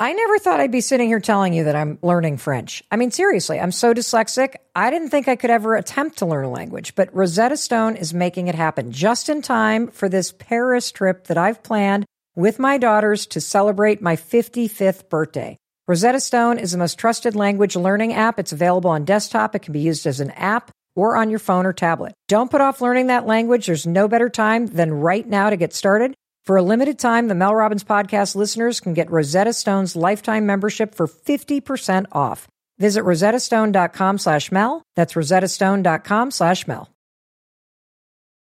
I never thought I'd be sitting here telling you that I'm learning French. I mean, seriously, I'm so dyslexic. I didn't think I could ever attempt to learn a language, but Rosetta Stone is making it happen just in time for this Paris trip that I've planned with my daughters to celebrate my 55th birthday. Rosetta Stone is the most trusted language learning app. It's available on desktop. It can be used as an app or on your phone or tablet. Don't put off learning that language. There's no better time than right now to get started. For a limited time, the Mel Robbins podcast listeners can get Rosetta Stone's lifetime membership for 50% off. Visit rosettastone.com slash Mel. That's rosettastone.com slash Mel.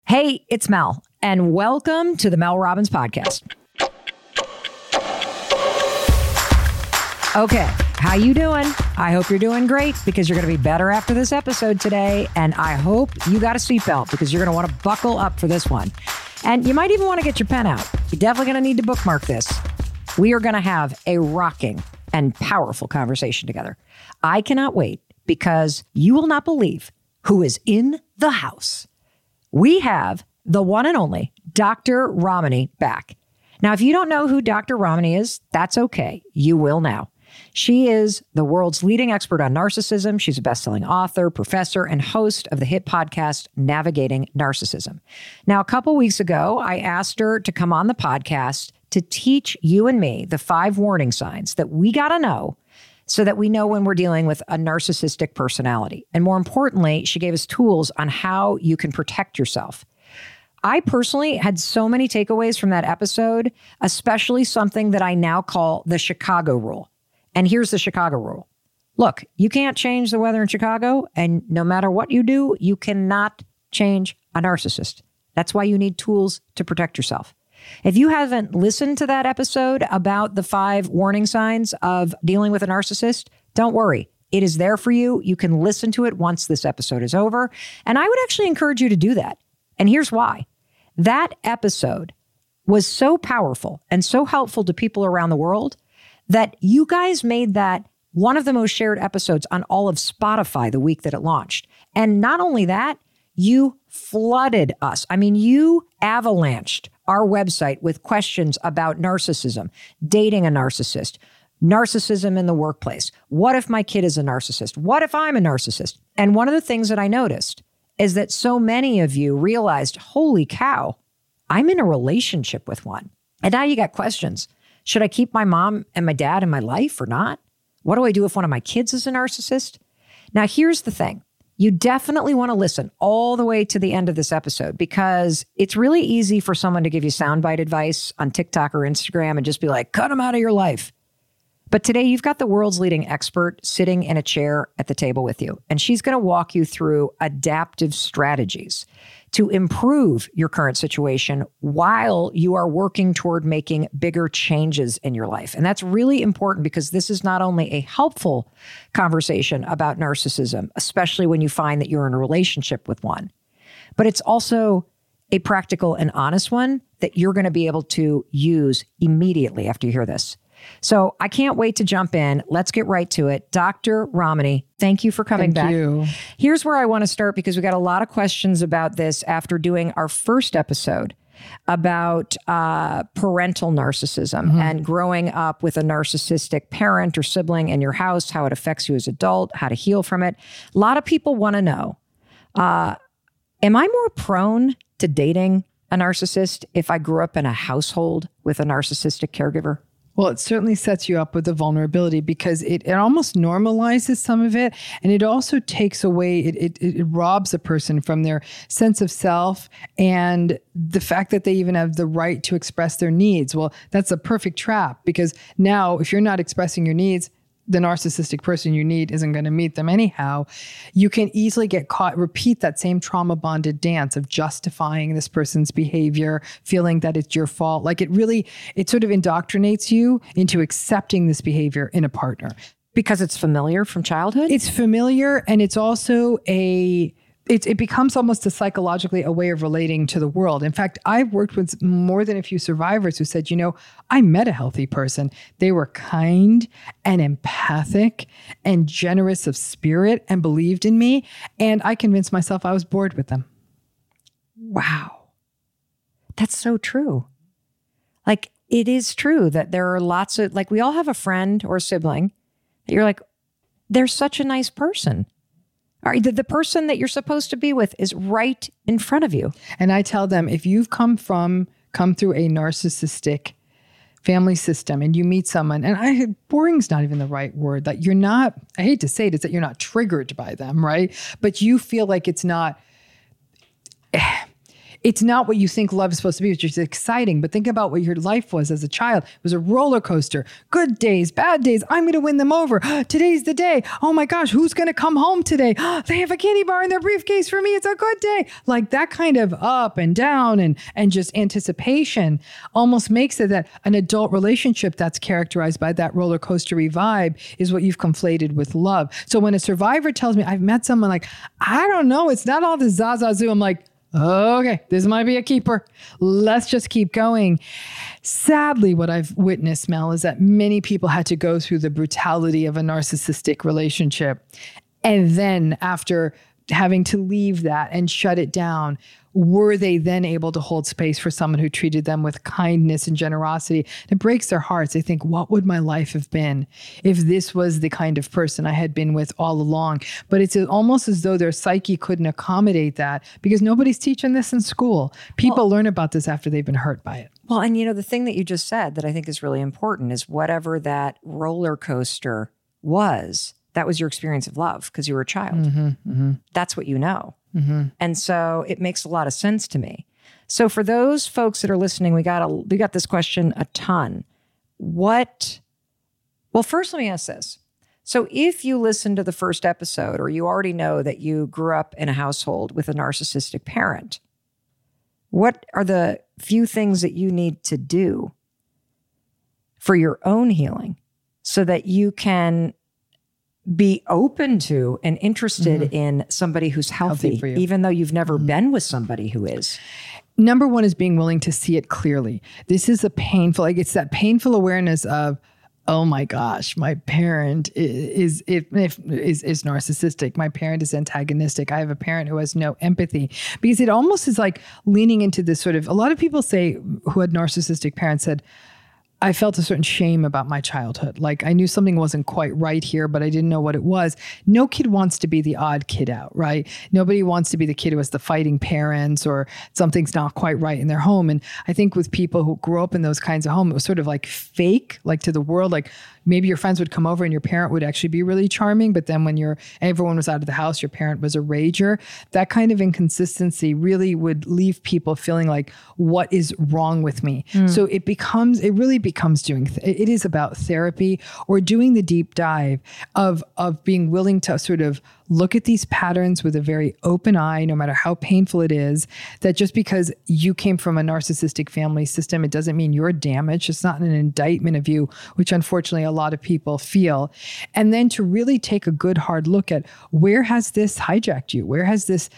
Hey, it's Mel, and welcome to the Mel Robbins podcast. Okay, how you doing? I hope you're doing great because you're going to be better after this episode today, and I hope you got a seatbelt because you're going to want to buckle up for this one. And you might even want to get your pen out. You're definitely going to need to bookmark this. We are going to have a rocking and powerful conversation together. I cannot wait because you will not believe who is in the house. We have the one and only Dr. Ramani back. Now, if you don't know who Dr. Ramani is, that's okay. You will now. She is the world's leading expert on narcissism. She's a best-selling author, professor, and host of the hit podcast Navigating Narcissism. Now, a couple weeks ago, I asked her to come on the podcast to teach you and me the five warning signs that we got to know so that we know when we're dealing with a narcissistic personality. And more importantly, she gave us tools on how you can protect yourself. I personally had so many takeaways from that episode, especially something that I now call the Chicago rule. And here's the Chicago rule look, you can't change the weather in Chicago. And no matter what you do, you cannot change a narcissist. That's why you need tools to protect yourself. If you haven't listened to that episode about the five warning signs of dealing with a narcissist, don't worry. It is there for you. You can listen to it once this episode is over. And I would actually encourage you to do that. And here's why that episode was so powerful and so helpful to people around the world that you guys made that one of the most shared episodes on all of Spotify the week that it launched. And not only that, you flooded us. I mean, you avalanched our website with questions about narcissism, dating a narcissist, narcissism in the workplace. What if my kid is a narcissist? What if I'm a narcissist? And one of the things that I noticed is that so many of you realized, holy cow, I'm in a relationship with one. And now you got questions. Should I keep my mom and my dad in my life or not? What do I do if one of my kids is a narcissist? Now, here's the thing you definitely want to listen all the way to the end of this episode because it's really easy for someone to give you soundbite advice on TikTok or Instagram and just be like, cut them out of your life. But today you've got the world's leading expert sitting in a chair at the table with you, and she's going to walk you through adaptive strategies to improve your current situation while you are working toward making bigger changes in your life. And that's really important because this is not only a helpful conversation about narcissism, especially when you find that you're in a relationship with one, but it's also a practical and honest one that you're going to be able to use immediately after you hear this. So I can't wait to jump in. Let's get right to it. Dr. Ramani, thank you for coming thank back. You. Here's where I want to start because we got a lot of questions about this after doing our first episode about uh, parental narcissism mm-hmm. and growing up with a narcissistic parent or sibling in your house, how it affects you as an adult, how to heal from it. A lot of people want to know, uh, am I more prone to dating a narcissist if I grew up in a household with a narcissistic caregiver? Well, it certainly sets you up with the vulnerability because it, it almost normalizes some of it. And it also takes away, it, it, it robs a person from their sense of self and the fact that they even have the right to express their needs. Well, that's a perfect trap because now if you're not expressing your needs, the narcissistic person you need isn't going to meet them anyhow, you can easily get caught, repeat that same trauma bonded dance of justifying this person's behavior, feeling that it's your fault. Like it really, it sort of indoctrinates you into accepting this behavior in a partner. Because it's familiar from childhood? It's familiar and it's also a it, it becomes almost a psychologically a way of relating to the world. In fact, I've worked with more than a few survivors who said, you know, I met a healthy person. They were kind and empathic and generous of spirit and believed in me. And I convinced myself I was bored with them. Wow. That's so true. Like, it is true that there are lots of, like, we all have a friend or sibling that you're like, they're such a nice person. Are the, the person that you're supposed to be with is right in front of you. And I tell them if you've come from come through a narcissistic family system and you meet someone and I boring's not even the right word that you're not I hate to say it is that you're not triggered by them, right? But you feel like it's not it's not what you think love is supposed to be, which is exciting. But think about what your life was as a child. It was a roller coaster. Good days, bad days. I'm going to win them over. Today's the day. Oh my gosh, who's going to come home today? they have a candy bar in their briefcase for me. It's a good day. Like that kind of up and down and and just anticipation almost makes it that an adult relationship that's characterized by that roller coastery vibe is what you've conflated with love. So when a survivor tells me I've met someone like I don't know, it's not all the zazazoo. I'm like okay, this might be a keeper. Let's just keep going. Sadly, what I've witnessed, Mel, is that many people had to go through the brutality of a narcissistic relationship. And then after having to leave that and shut it down, were they then able to hold space for someone who treated them with kindness and generosity? It breaks their hearts. They think, what would my life have been if this was the kind of person I had been with all along? But it's almost as though their psyche couldn't accommodate that because nobody's teaching this in school. People well, learn about this after they've been hurt by it. Well, and you know, the thing that you just said that I think is really important is whatever that roller coaster was, that was your experience of love because you were a child. Mm-hmm, mm-hmm. That's what you know. Mm-hmm. And so it makes a lot of sense to me. So for those folks that are listening, we got a, we got this question a ton. What? Well, first let me ask this. So if you listen to the first episode, or you already know that you grew up in a household with a narcissistic parent, what are the few things that you need to do for your own healing so that you can be open to and interested mm-hmm. in somebody who's healthy, healthy even though you've never mm-hmm. been with somebody who is. Number one is being willing to see it clearly. This is a painful, like it's that painful awareness of, oh my gosh, my parent is, is, is, is narcissistic. My parent is antagonistic. I have a parent who has no empathy because it almost is like leaning into this sort of, a lot of people say who had narcissistic parents said, I felt a certain shame about my childhood. Like I knew something wasn't quite right here, but I didn't know what it was. No kid wants to be the odd kid out, right? Nobody wants to be the kid who has the fighting parents or something's not quite right in their home. And I think with people who grew up in those kinds of homes, it was sort of like fake, like to the world, like maybe your friends would come over and your parent would actually be really charming, but then when you're everyone was out of the house, your parent was a rager. That kind of inconsistency really would leave people feeling like, what is wrong with me? Mm. So it becomes, it really becomes doing, th- it is about therapy or doing the deep dive of of being willing to sort of look at these patterns with a very open eye, no matter how painful it is. That just because you came from a narcissistic family system, it doesn't mean you're damaged. It's not an indictment of you, which unfortunately a lot of people feel. And then to really take a good hard look at where has this hijacked you? Where has this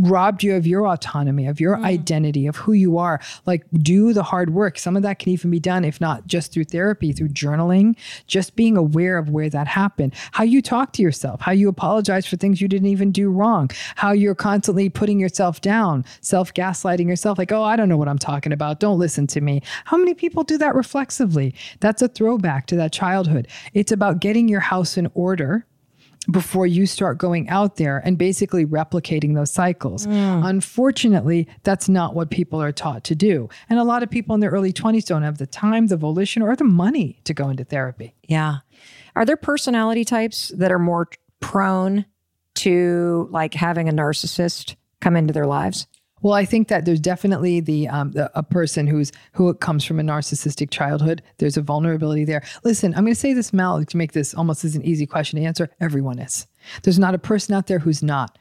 robbed you of your autonomy, of your mm. identity, of who you are. Like, do the hard work. Some of that can even be done, if not just through therapy, through journaling, just being aware of where that happened, how you talk to yourself, how you apologize for things you didn't even do wrong, how you're constantly putting yourself down, self gaslighting yourself, like, oh, I don't know what I'm talking about. Don't listen to me. How many people do that reflexively? That's a throwback to that childhood. It's about getting your house in order before you start going out there and basically replicating those cycles. Mm. Unfortunately, that's not what people are taught to do. And a lot of people in their early 20s don't have the time, the volition, or the money to go into therapy. Yeah. Are there personality types that are more prone to like having a narcissist come into their lives? Well, I think that there's definitely the, um, the a person who's who comes from a narcissistic childhood. There's a vulnerability there. Listen, I'm going to say this, Mel, to make this almost as an easy question to answer. Everyone is. There's not a person out there who's not,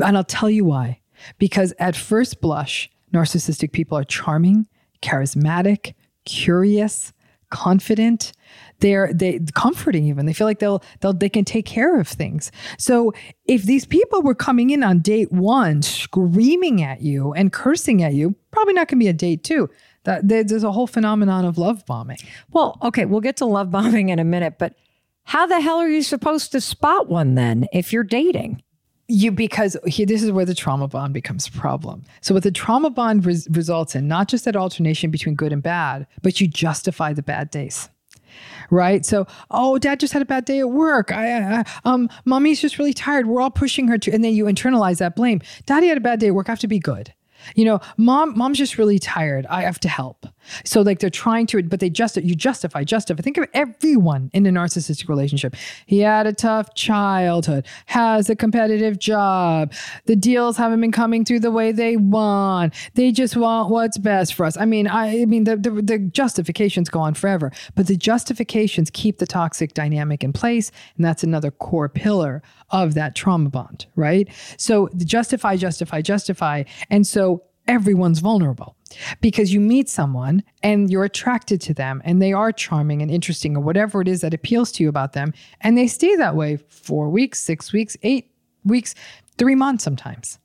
and I'll tell you why. Because at first blush, narcissistic people are charming, charismatic, curious, confident. They're they comforting even. They feel like they'll they'll they can take care of things. So if these people were coming in on date one screaming at you and cursing at you probably not going to be a date two that there's a whole phenomenon of love bombing. Well okay we'll get to love bombing in a minute but how the hell are you supposed to spot one then if you're dating you because here this is where the trauma bond becomes a problem. So what the trauma bond res- results in not just that alternation between good and bad, but you justify the bad days right? So, oh, dad just had a bad day at work. I, I, um, mommy's just really tired. We're all pushing her to, and then you internalize that blame. Daddy had a bad day at work. I have to be good. You know, mom, mom's just really tired. I have to help. So like they're trying to, but they just you justify, justify. Think of everyone in a narcissistic relationship. He had a tough childhood, has a competitive job. The deals haven't been coming through the way they want. They just want what's best for us. I mean, I, I mean the, the the justifications go on forever, but the justifications keep the toxic dynamic in place, and that's another core pillar of that trauma bond, right? So justify, justify, justify, and so everyone's vulnerable because you meet someone and you're attracted to them and they are charming and interesting or whatever it is that appeals to you about them. And they stay that way four weeks, six weeks, eight weeks, three months sometimes.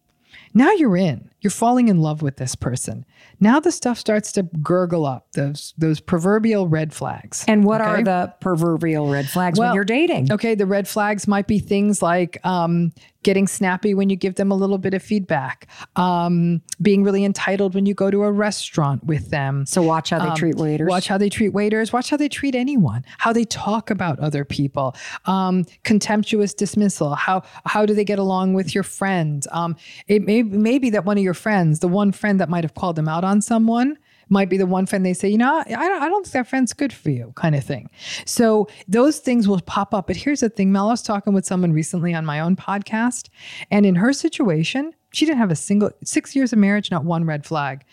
Now you're in. You're falling in love with this person. Now the stuff starts to gurgle up those those proverbial red flags. And what okay? are the proverbial red flags well, when you're dating? Okay, the red flags might be things like um, getting snappy when you give them a little bit of feedback, um, being really entitled when you go to a restaurant with them. So watch how they um, treat waiters. Watch how they treat waiters. Watch how they treat anyone. How they talk about other people. Um, contemptuous dismissal. How how do they get along with your friends? Um, it may may be that one of your friends, the one friend that might have called them out on someone might be the one friend they say, you know, I don't, I don't think that friend's good for you, kind of thing. So those things will pop up. But here's the thing Mel, I was talking with someone recently on my own podcast, and in her situation, she didn't have a single six years of marriage, not one red flag.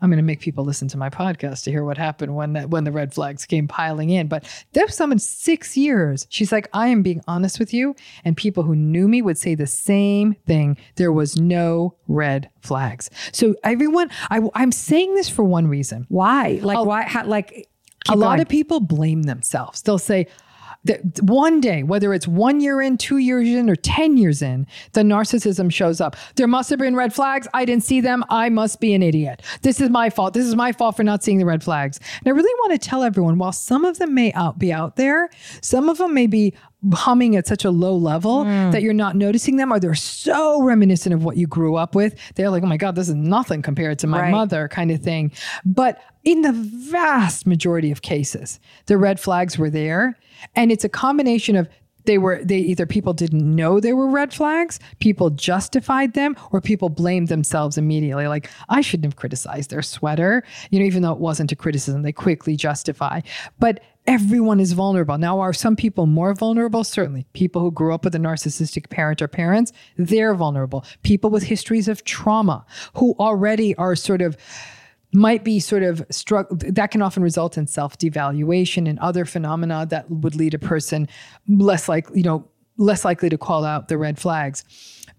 I'm going to make people listen to my podcast to hear what happened when that when the red flags came piling in. But there's someone six years. She's like, I am being honest with you, and people who knew me would say the same thing. There was no red flags. So everyone, I, I'm saying this for one reason. Why? Like why? How, like a going. lot of people blame themselves. They'll say, that one day, whether it's one year in, two years in, or 10 years in, the narcissism shows up. There must have been red flags. I didn't see them. I must be an idiot. This is my fault. This is my fault for not seeing the red flags. And I really want to tell everyone while some of them may out, be out there, some of them may be humming at such a low level mm. that you're not noticing them or they're so reminiscent of what you grew up with. They're like, oh my God, this is nothing compared to my right. mother, kind of thing. But in the vast majority of cases, the red flags were there. And it's a combination of they were they either people didn't know they were red flags people justified them or people blamed themselves immediately. Like i shouldn't have criticized their sweater you know even though it wasn't a criticism they quickly justify. But everyone is vulnerable. Now are some people more vulnerable? Certainly. People who grew up with a narcissistic parent or parents they're vulnerable. People with histories of trauma who already are sort of might be sort of struck that can often result in self-devaluation and other phenomena that would lead a person less like you know less likely to call out the red flags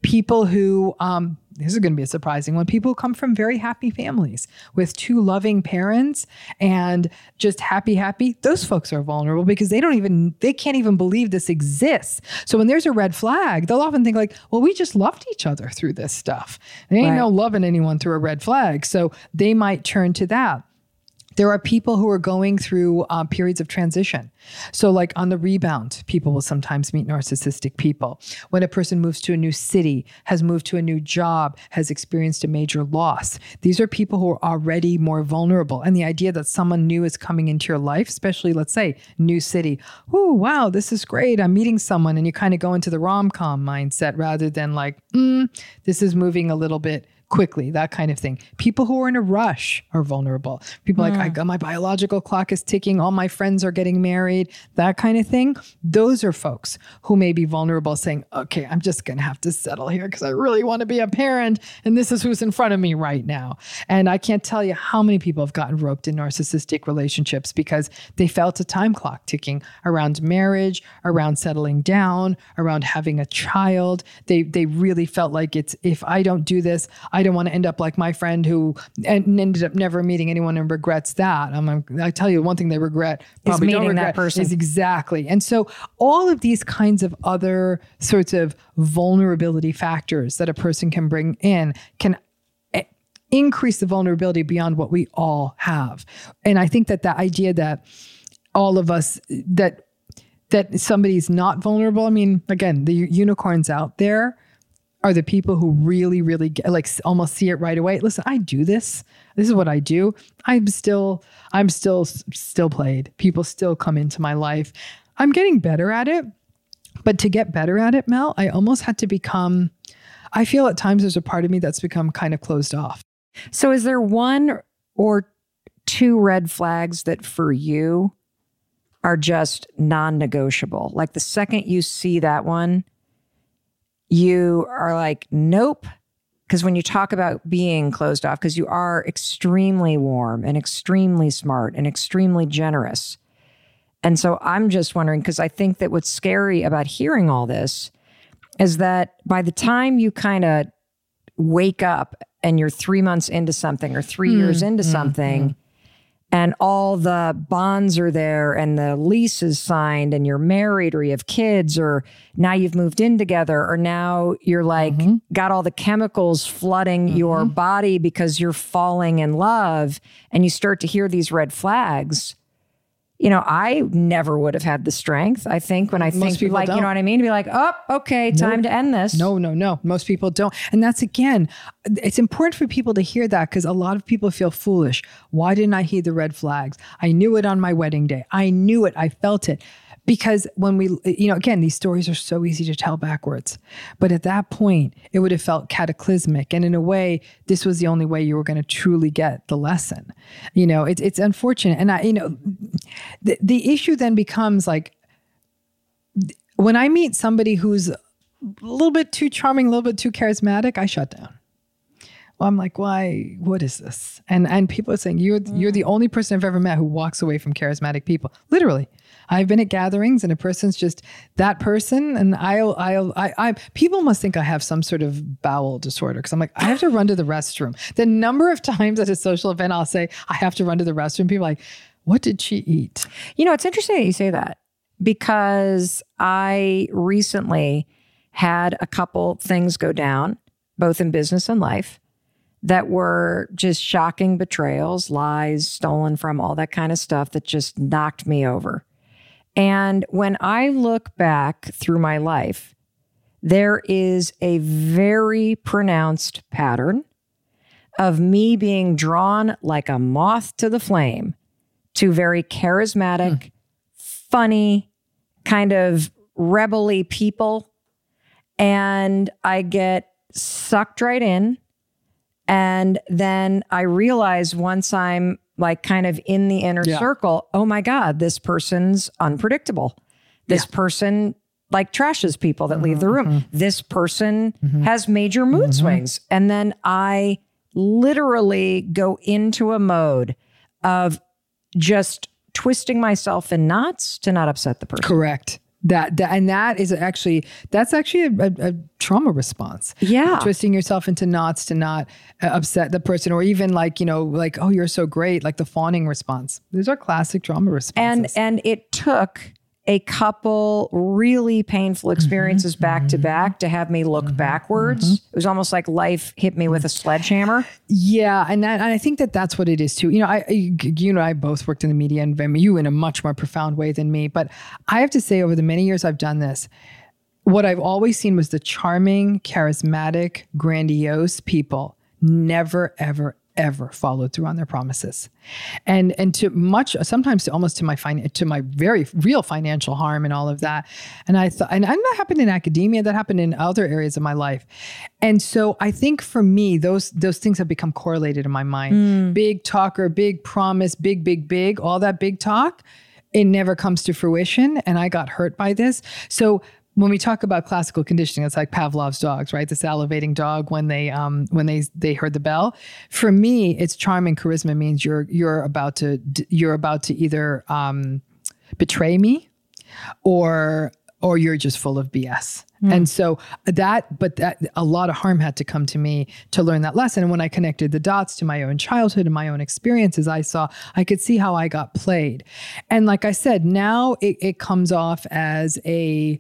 people who um, this is going to be a surprising one people who come from very happy families with two loving parents and just happy happy those folks are vulnerable because they don't even they can't even believe this exists. So when there's a red flag they'll often think like well we just loved each other through this stuff. They ain't right. no loving anyone through a red flag. So they might turn to that there are people who are going through uh, periods of transition. So, like on the rebound, people will sometimes meet narcissistic people. When a person moves to a new city, has moved to a new job, has experienced a major loss, these are people who are already more vulnerable. And the idea that someone new is coming into your life, especially, let's say, new city, oh, wow, this is great. I'm meeting someone. And you kind of go into the rom com mindset rather than like, mm, this is moving a little bit quickly, that kind of thing. People who are in a rush are vulnerable. People like, I mm. got my biological clock is ticking, all my friends are getting married, that kind of thing. Those are folks who may be vulnerable saying, okay, I'm just going to have to settle here because I really want to be a parent. And this is who's in front of me right now. And I can't tell you how many people have gotten roped in narcissistic relationships because they felt a time clock ticking around marriage, around settling down, around having a child. They, they really felt like it's, if I don't do this, I don't want to end up like my friend who en- ended up never meeting anyone and regrets that. I'm, I tell you one thing they regret probably don't meeting that person. is exactly. And so all of these kinds of other sorts of vulnerability factors that a person can bring in can eh, increase the vulnerability beyond what we all have. And I think that the idea that all of us that that somebody's not vulnerable. I mean, again, the unicorns out there are the people who really, really get, like almost see it right away. Listen, I do this. This is what I do. I'm still, I'm still, still played. People still come into my life. I'm getting better at it. But to get better at it, Mel, I almost had to become, I feel at times there's a part of me that's become kind of closed off. So, is there one or two red flags that for you are just non negotiable? Like the second you see that one, you are like, nope. Because when you talk about being closed off, because you are extremely warm and extremely smart and extremely generous. And so I'm just wondering, because I think that what's scary about hearing all this is that by the time you kind of wake up and you're three months into something or three years hmm. into hmm. something, hmm. And all the bonds are there and the lease is signed and you're married or you have kids or now you've moved in together or now you're like mm-hmm. got all the chemicals flooding your mm-hmm. body because you're falling in love and you start to hear these red flags you know i never would have had the strength i think when i think people like you don't. know what i mean to be like oh okay time to end this No, no, no. Most people don't. And that's again, it's important for people to hear that because a lot of people feel foolish. Why didn't I heed the red flags? I knew it on my wedding day. I knew it. I felt it. Because when we, you know, again, these stories are so easy to tell backwards. But at that point, it would have felt cataclysmic. And in a way, this was the only way you were going to truly get the lesson. You know, it's it's unfortunate. And I, you know, the, the issue then becomes like, when I meet somebody who's a little bit too charming, a little bit too charismatic, I shut down. Well, I'm like, why? What is this? And and people are saying you're you're mm. the only person I've ever met who walks away from charismatic people. Literally, I've been at gatherings and a person's just that person, and I'll I'll I, I people must think I have some sort of bowel disorder because I'm like I have to run to the restroom. The number of times at a social event I'll say I have to run to the restroom. People are like, what did she eat? You know, it's interesting that you say that because I recently had a couple things go down, both in business and life, that were just shocking betrayals, lies, stolen from, all that kind of stuff that just knocked me over. And when I look back through my life, there is a very pronounced pattern of me being drawn like a moth to the flame to very charismatic, hmm. funny, kind of rebelly people. And I get sucked right in. And then I realize once I'm like kind of in the inner Yeah. circle, oh my God, this person's unpredictable. This person like trashes people that leave the mm-hmm, room. Mm-hmm. This person mm-hmm. has major mood swings. And then I literally go into a mode of just twisting myself in knots to not upset the person. Correct. That, that and that is actually that's actually a, a, a trauma response. Yeah. twisting yourself into knots to not uh, upset the person, or even like you know, like oh, you're so great, like the fawning response. These are classic trauma and and it took a couple really painful mm-hmm. experiences back to mm-hmm. back to have me look mm-hmm. backwards. It was almost like life hit me with a sledgehammer. yeah, and, that, and I think that that's what it is too. You know, I you you and I both worked in the media, and you in a much more profound way than me. But I have to say, over the many years I've done this, what I've always seen was the charming, charismatic, grandiose people never, ever, ever followed through on their promises. And and to much sometimes to almost to my fin- to my very real financial harm and all of that. And i thought and, and that happened in academia that happened in other areas of my life. And so i think for me those those things have become correlated in my mind. Mm. Big talker big promise big big big all that big talk it never comes to fruition. And i got hurt by this. So when we talk about classical conditioning, it's like Pavlov's dogs, right? The salivating dog when they um, when they they heard the bell. For me, it's charm and charisma means you're you're about to you're about to either um, betray me or or you're just full of BS. Mm. And so that, but that a lot of harm had to come to me to learn that lesson. And when I connected the dots to my own childhood and my own experiences, I saw, I could see how I got played. And like I said, now it, it comes off as a,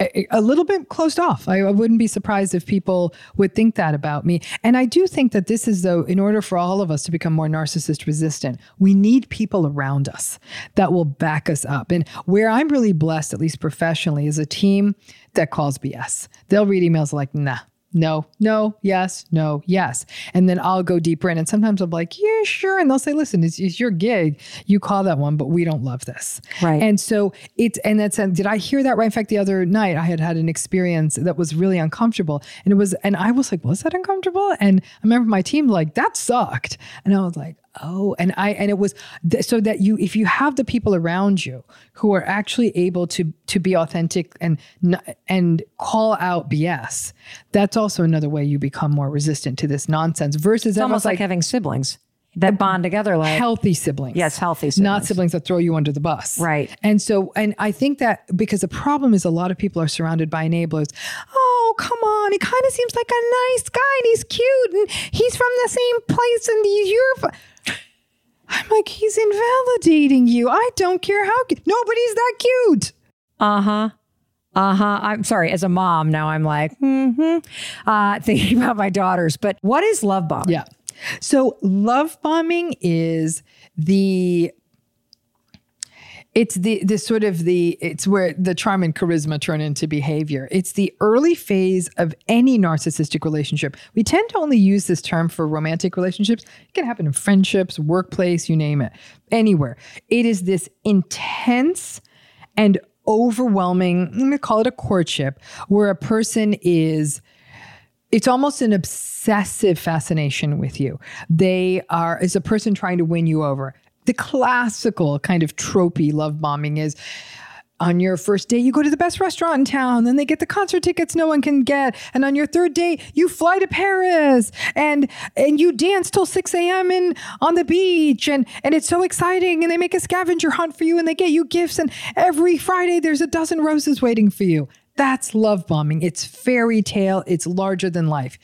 a, little bit closed off. I, wouldn't be surprised if people would think that about me. And I do think that this is, though, in order for all of us to become more narcissist resistant, we need people around us that will back us up. And where I'm really blessed, at least professionally, is a team that calls BS. They'll read emails like, nah, no, no, yes, no, yes. And then I'll go deeper in. And sometimes I'm like, yeah, sure. And they'll say, listen, it's, it's, your gig. You call that one, but we don't love this. Right. And so it's, and that's, and did I hear that right? In fact, the other night I had had an experience that was really uncomfortable. And it was, and I was like, was that uncomfortable? And I remember my team like, that sucked. And I was like, oh and i and it was th- so that you if you have the people around you who are actually able to to be authentic and and call out bs that's also another way you become more resistant to this nonsense versus it's almost like, like having siblings that bond together like healthy siblings. Yes, healthy siblings. Not siblings that throw you under the bus. Right. And so, and I think that because the problem is a lot of people are surrounded by enablers. Oh, come on. He kind of seems like a nice guy and he's cute and he's from the same place and you're. I'm like, he's invalidating you. I don't care how nobody's that cute. Uh huh. Uh huh. I'm sorry. As a mom, now I'm like, hmm. Uh, thinking about my daughters. But what is love bombing? Yeah. So love bombing is the it's the the sort of the it's where the charm and charisma turn into behavior. It's the early phase of any narcissistic relationship. We tend to only use this term for romantic relationships. It can happen in friendships workplace you name it. Anywhere. It is this intense and overwhelming i'm going to call it a courtship where a person is it's almost an obsessive fascination with you. They are, as a person trying to win you over the classical kind of tropey love bombing is on your first date, you go to the best restaurant in town, then they get the concert tickets no one can get. And on your third date, you fly to Paris and and you dance till 6 a.m. in on the beach. And and it's so exciting. And they make a scavenger hunt for you and they get you gifts. And every Friday there's a dozen roses waiting for you. That's love bombing. It's fairy tale, it's larger than life.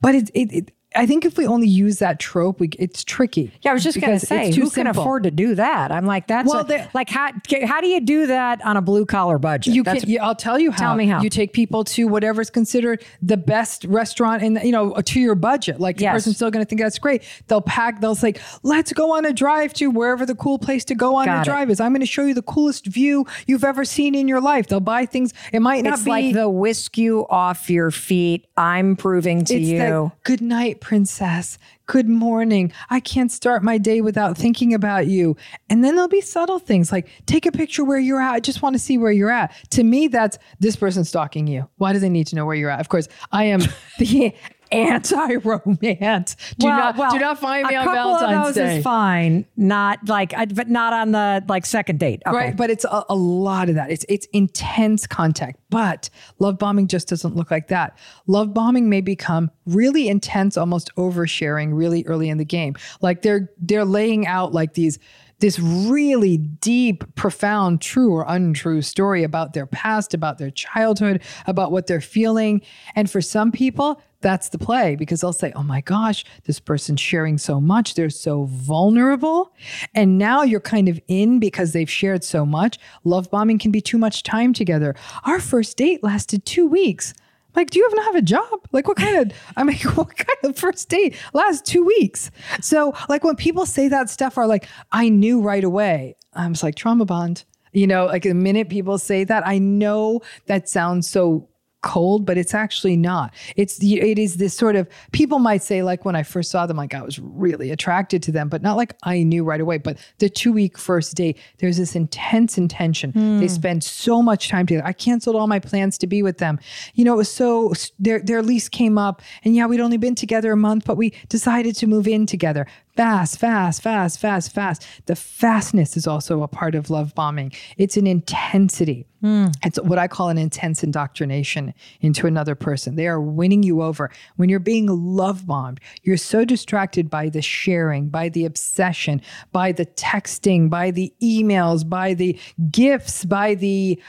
But it, it, it I think if we only use that trope, we, it's tricky. Yeah, I was just going to say, who simple. can afford to do that? I'm like, that's well, a, like how how do you do that on a blue collar budget? You can. I'll tell you how. Tell me how. You take people to whatever's considered the best restaurant in you know to your budget. Like yes. the person's still going to think that's great. They'll pack. They'll say, let's go on a drive to wherever the cool place to go on Got a drive it. is. I'm going to show you the coolest view you've ever seen in your life. They'll buy things. It might not it's be like the whisk you off your feet. I'm proving to you. good night, princess. Good morning. I can't start my day without thinking about you. And then there'll be subtle things like take a picture where you're at. I just want to see where you're at. To me, that's this person stalking you. Why do they need to know where you're at? Of course, I am the anti-romance. Do well, not well, do not find me on Valentine's of those Day. Is fine, not like, but not on the like second date. Okay. Right, but it's a, a, lot of that. It's it's intense contact. But love bombing just doesn't look like that. Love bombing may become really intense, almost oversharing, really early in the game. Like they're they're laying out like these this really deep, profound, true or untrue story about their past, about their childhood, about what they're feeling. And for some people, that's the play because they'll say, Oh my gosh, this person's sharing so much. They're so vulnerable. And now you're kind of in because they've shared so much. Love bombing can be too much time together. Our first date lasted two weeks. Like, do you even have a job? Like, what kind of, I mean, what kind of first date lasts two weeks? So, like, when people say that stuff, are like, I knew right away. I'm just like, trauma bond. You know, like the minute people say that, I know that sounds so cold, but it's actually not. It's it is this sort of people might say like when I first saw them, like I was really attracted to them, but not like I knew right away. But the two week first date, there's this intense intention. Mm. They spend so much time together. I canceled all my plans to be with them. You know, it was so their their lease came up, and yeah, we'd only been together a month, but we decided to move in together fast, fast, fast, fast, fast. The fastness is also a part of love bombing. It's an intensity. Mm. It's what I call an intense indoctrination into another person. They are winning you over. When you're being love bombed, you're so distracted by the sharing, by the obsession, by the texting, by the emails, by the gifts, by the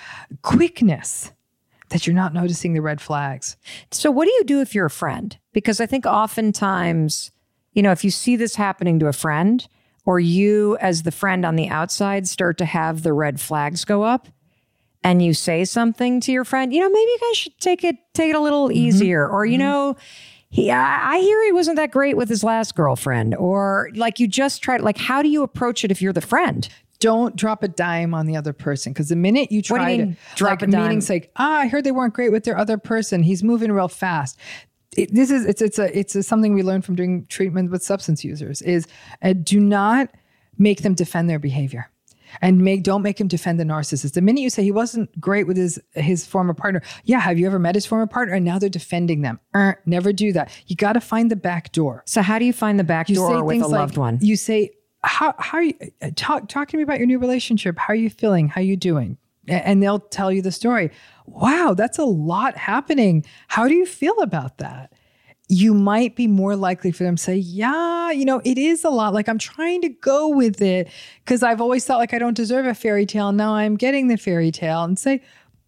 quickness that you're not noticing the red flags. So, what do you do if you're a friend? Because I think oftentimes you know, if you see this happening to a friend, or you as the friend on the outside start to have the red flags go up and you say something to your friend, you know, maybe you guys should take it take it a little mm-hmm. easier or you mm-hmm. know, he I, I hear he wasn't that great with his last girlfriend or like you just tried like how do you approach it if you're the friend? Don't drop a dime on the other person because the minute you try you to drop like, a dime? meetings like ah I heard they weren't great with their other person he's moving real fast it, this is it's it's a it's a, something we learned from doing treatment with substance users is uh, do not make them defend their behavior and make don't make him defend the narcissist. The minute you say he wasn't great with his his former partner, yeah, have you ever met his former partner? And now they're defending them. Er, never do that. You got to find the back door. So how do you find the back you door with a loved like, one? You say, how how are you uh, talk talk to me about your new relationship? How are you feeling? How are you doing? And they'll tell you the story wow, that's a lot happening. How do you feel about that? You might be more likely for them to say, Yeah, you know, it is a lot. Like I'm trying to go with it because I've always felt like I don't deserve a fairy tale. Now I'm getting the fairy tale and say,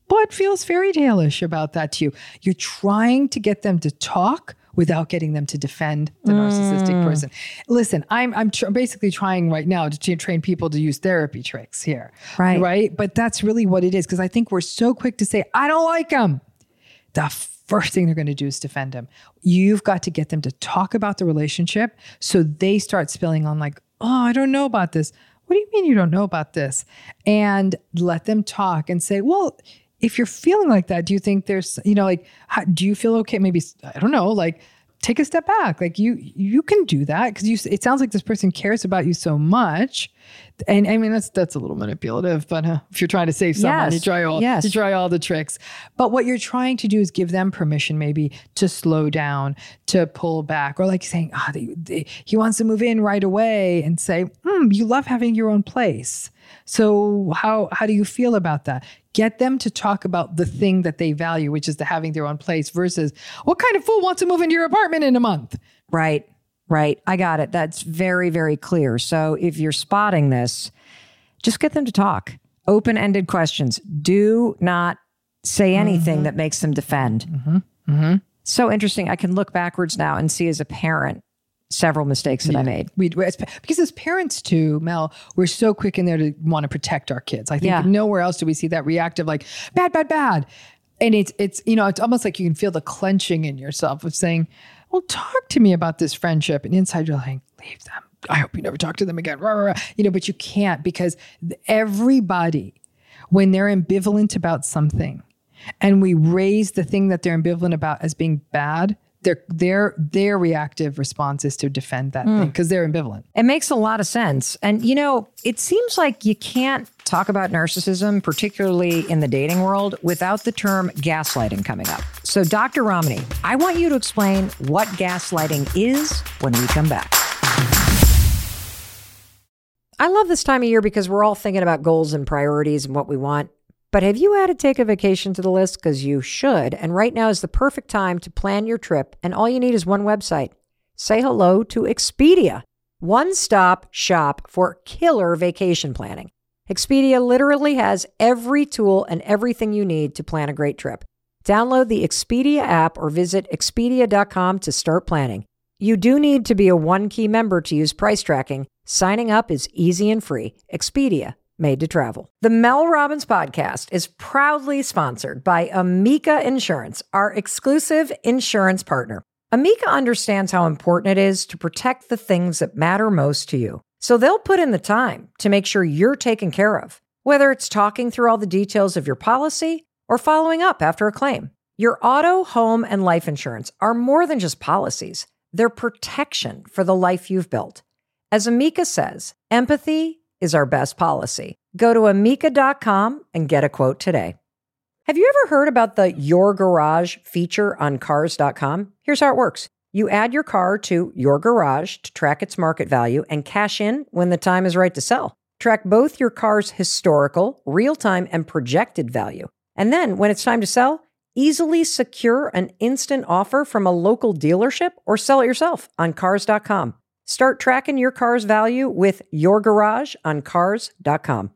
What feels fairy tale-ish about that to you? You're trying to get them to talk without getting them to defend the mm. narcissistic person. Listen, I'm I'm tr- basically trying right now to t- train people to use therapy tricks here. Right. Right? But that's really what it is because I think we're so quick to say I don't like him. The first thing they're going to do is defend him. You've got to get them to talk about the relationship so they start spilling on like, "Oh, I don't know about this." What do you mean you don't know about this? And let them talk and say, "Well, if you're feeling like that, do you think there's, you know, like, how, do you feel okay? Maybe, I don't know, like, take a step back. Like you, you can do that because you. It sounds like this person cares about you so much, and I mean that's that's a little manipulative. But uh, if you're trying to save someone, yes. you try all yes. you try all the tricks. But what you're trying to do is give them permission, maybe to slow down, to pull back, or like saying, ah, oh, he wants to move in right away, and say, hmm, you love having your own place. So how how do you feel about that? Get them to talk about the thing that they value, which is the having their own place versus what kind of fool wants to move into your apartment in a month? Right. Right. I got it. That's very, very clear. So if you're spotting this, just get them to talk. Open ended questions. Do not say anything mm-hmm. that makes them defend. Mm-hmm. Mm-hmm. So interesting. I can look backwards now and see as a parent several mistakes that yeah. I made. We because as parents too, Mel, we're so quick in there to want to protect our kids. I think yeah. nowhere else do we see that reactive like bad, bad, bad. And it's it's you know it's almost like you can feel the clenching in yourself of saying, "Well, talk to me about this friendship," and inside you're like, "Leave them. I hope you never talk to them again." rah rah You know, but you can't because everybody, when they're ambivalent about something, and we raise the thing that they're ambivalent about as being bad, their their their reactive response is to defend that mm. thing because they're ambivalent. It makes a lot of sense. And you know, it seems like you can't talk about narcissism, particularly in the dating world, without the term gaslighting coming up. So, Dr. Ramani, I want you to explain what gaslighting is when we come back. I love this time of year because we're all thinking about goals and priorities and what we want. But have you added take a vacation to the list? Because you should. And right now is the perfect time to plan your trip. And all you need is one website. Say hello to Expedia, one stop shop for killer vacation planning. Expedia literally has every tool and everything you need to plan a great trip. Download the Expedia app or visit Expedia.com to start planning. You do need to be a one key member to use price tracking. Signing up is easy and free. Expedia made to travel. The Mel Robbins podcast is proudly sponsored by Amica Insurance, our exclusive insurance partner. Amica understands how important it is to protect the things that matter most to you. So they'll put in the time to make sure you're taken care of, whether it's talking through all the details of your policy or following up after a claim. Your auto, home, and life insurance are more than just policies, they're protection for the life you've built. As Amica says, empathy is our best policy. Go to amica.com and get a quote today. Have you ever heard about the Your Garage feature on cars.com? Here's how it works you add your car to Your Garage to track its market value and cash in when the time is right to sell. Track both your car's historical, real time, and projected value. And then when it's time to sell, easily secure an instant offer from a local dealership or sell it yourself on cars.com. Start tracking your car's value with Your Garage on cars.com.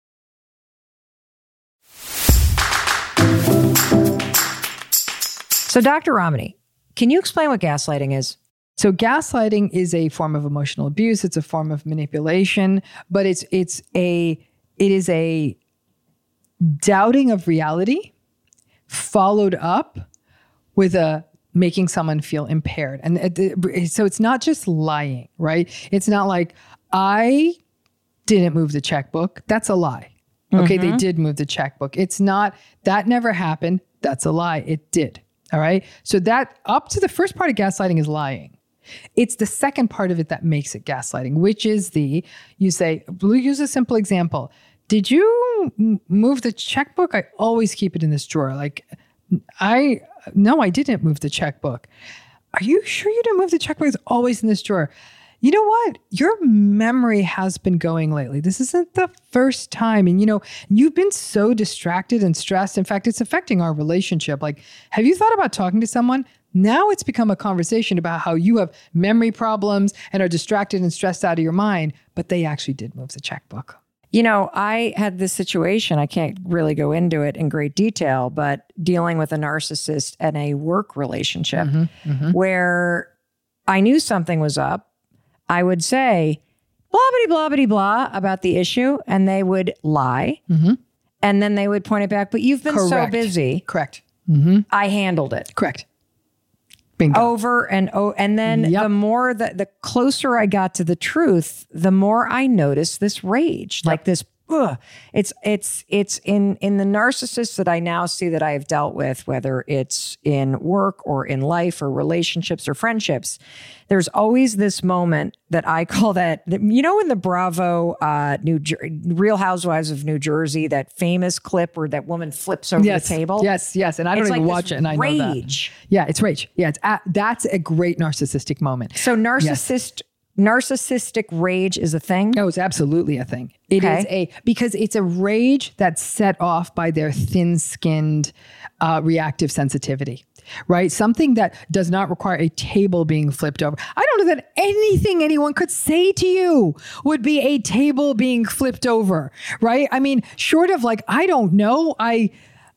So, Dr. Ramani, can you explain what gaslighting is? So gaslighting is a form of emotional abuse. It's a form of manipulation, but it's it's a it is a doubting of reality followed up with a making someone feel impaired. And it, so it's not just lying, right? It's not like I didn't move the checkbook. That's a lie. Okay, mm-hmm. they did move the checkbook. It's not that never happened. That's a lie. It did. All right. So that up to the first part of gaslighting is lying. It's the second part of it that makes it gaslighting, which is the you say, we'll use a simple example. Did you move the checkbook? I always keep it in this drawer. Like, I, no, I didn't move the checkbook. Are you sure you didn't move the checkbook? It's always in this drawer. You know what? Your memory has been going lately. This isn't the first time. And you know, you've been so distracted and stressed. In fact, it's affecting our relationship. Like, have you thought about talking to someone? Now it's become a conversation about how you have memory problems and are distracted and stressed out of your mind, but they actually did move the checkbook. You know, I had this situation, I can't really go into it in great detail, but dealing with a narcissist and a work relationship mm-hmm, mm-hmm. where I knew something was up. I would say, blah, blah, blah, blah about the issue, and they would lie. Mm-hmm. And then they would point it back, but you've been Correct. so busy. Correct. I handled it. Correct. Bingo. over and oh and then yep. the more that the closer I got to the truth, the more I noticed this rage, yep. like this ugh, it's it's it's in in the narcissists that I now see that I have dealt with, whether it's in work or in life or relationships or friendships. There's always this moment that I call that, you know, in the Bravo, uh, New Jer- Real Housewives of New Jersey, that famous clip where that woman flips over yes, the table. Yes, yes, and I don't it's even like watch it, and I rage. know that. Yeah, it's rage. Yeah, it's a, that's a great narcissistic moment. So narcissist. Yes narcissistic rage is a thing? No, it's absolutely a thing. It okay. is a because it's a rage that's set off by their thin-skinned uh, reactive sensitivity. Right? Something that does not require a table being flipped over. I don't know that anything anyone could say to you would be a table being flipped over. Right? I mean, short of like, I don't know, I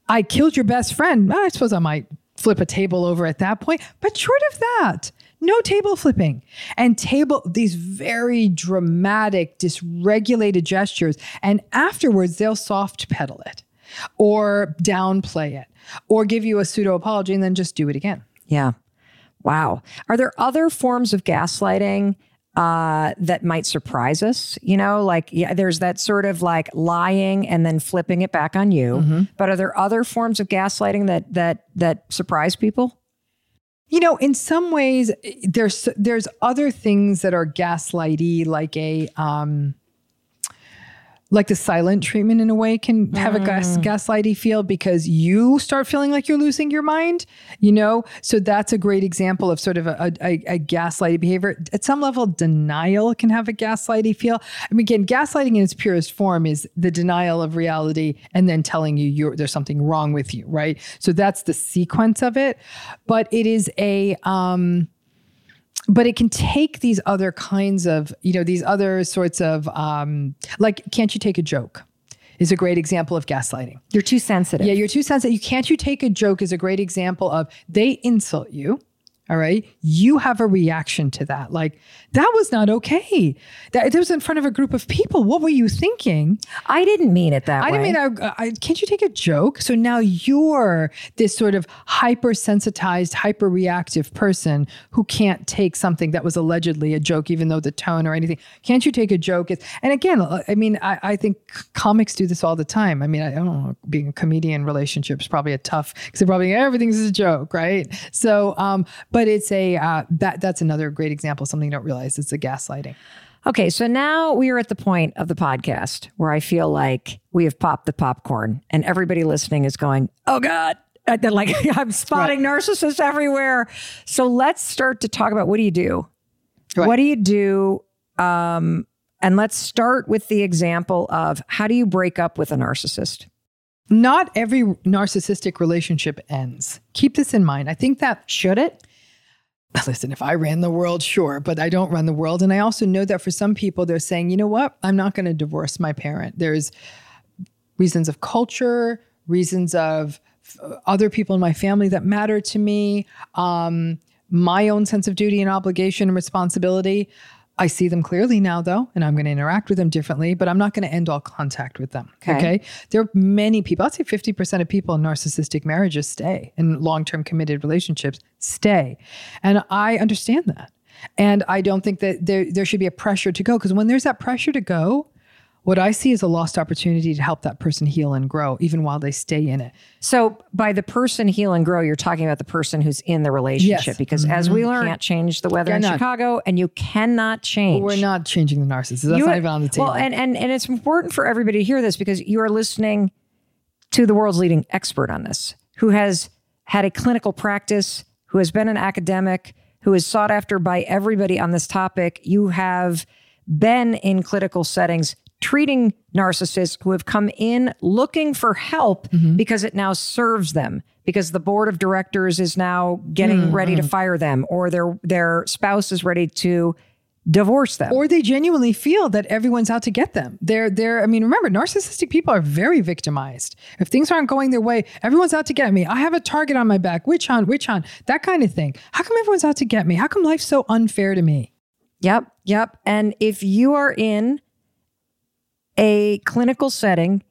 I killed your best friend. I suppose I might flip a table over at that point. But short of that, no table flipping and table these very dramatic dysregulated gestures and afterwards they'll soft pedal it or downplay it or give you a pseudo apology and then just do it again yeah wow are there other forms of gaslighting uh, that might surprise us. You know, like yeah, there's that sort of like lying and then flipping it back on you. Mm-hmm. But are there other forms of gaslighting that that that surprise people? You know, in some ways, there's there's other things that are gaslighty, like a um, like the silent treatment in a way can have mm. a gas, mm. gaslighty feel because you start feeling like you're losing your mind, you know? So that's a great example of sort of a, a, a gaslighty behavior. At some level, denial can have a gaslighty feel. I mean, again, gaslighting in its purest form is the denial of reality and then telling you you're, there's something wrong with you, right? So that's the sequence of it. But it is a, um, but it can take these other kinds of, you know, these other sorts of, um, like, can't you take a joke? Is a great example of gaslighting. You're too sensitive. Yeah, you're too sensitive. You can't you take a joke is a great example of they insult you. All right. You have a reaction to that. Like, that was not okay. That, that was in front of a group of people. What were you thinking? I didn't mean it that way. I way. didn't mean, I, I, can't you take a joke? So now you're this sort of hypersensitized, hyper reactive person who can't take something that was allegedly a joke, even though the tone or anything. Can't you take a joke? And again, I mean, I, I think comics do this all the time. I mean, I don't know, being a comedian relationship is probably a tough, because they're probably everything's a joke, right? So, um, but it's a, uh, that that's another great example, something you don't realize it's a gaslighting. Okay, so now we are at the point of the podcast where I feel like we have popped the popcorn and everybody listening is going, oh God. Like, I'm spotting right. narcissists everywhere. So let's start to talk about what do you do? Right. What do you do? Um, and let's start with the example of how do you break up with a narcissist? Not every narcissistic relationship ends. Keep this in mind. I think that should it? listen, if I ran the world, sure, but I don't run the world. And I also know that for some people, they're saying, you know what? I'm not going to divorce my parent. There's reasons of culture, reasons of other people in my family that matter to me, um, my own sense of duty and obligation and responsibility. I see them clearly now, though, and I'm going to interact with them differently, but I'm not going to end all contact with them. Okay. okay. There are many people, I'd say 50% of people in narcissistic marriages stay, in long term committed relationships stay. And I understand that. And I don't think that there, there should be a pressure to go, because when there's that pressure to go, what I see is a lost opportunity to help that person heal and grow, even while they stay in it. So, by the person heal and grow, you're talking about the person who's in the relationship. Yes. Because mm-hmm. as we learned, you can't change the weather in Chicago, and you cannot change. Well, we're not changing the narcissist. That's you, not even on the table. Well, and, and and it's important for everybody to hear this because you are listening to the world's leading expert on this, who has had a clinical practice, who has been an academic, who is sought after by everybody on this topic. You have been in clinical settings treating narcissists who have come in looking for help mm-hmm. because it now serves them because the board of directors is now getting mm-hmm. ready to fire them or their their spouse is ready to divorce them. Or they genuinely feel that everyone's out to get them. They're they're i mean remember narcissistic people are very victimized. If things aren't going their way everyone's out to get me. I have a target on my back. Which on which on that kind of thing. How come everyone's out to get me? How come life's so unfair to me? Yep yep. And if you are in a clinical setting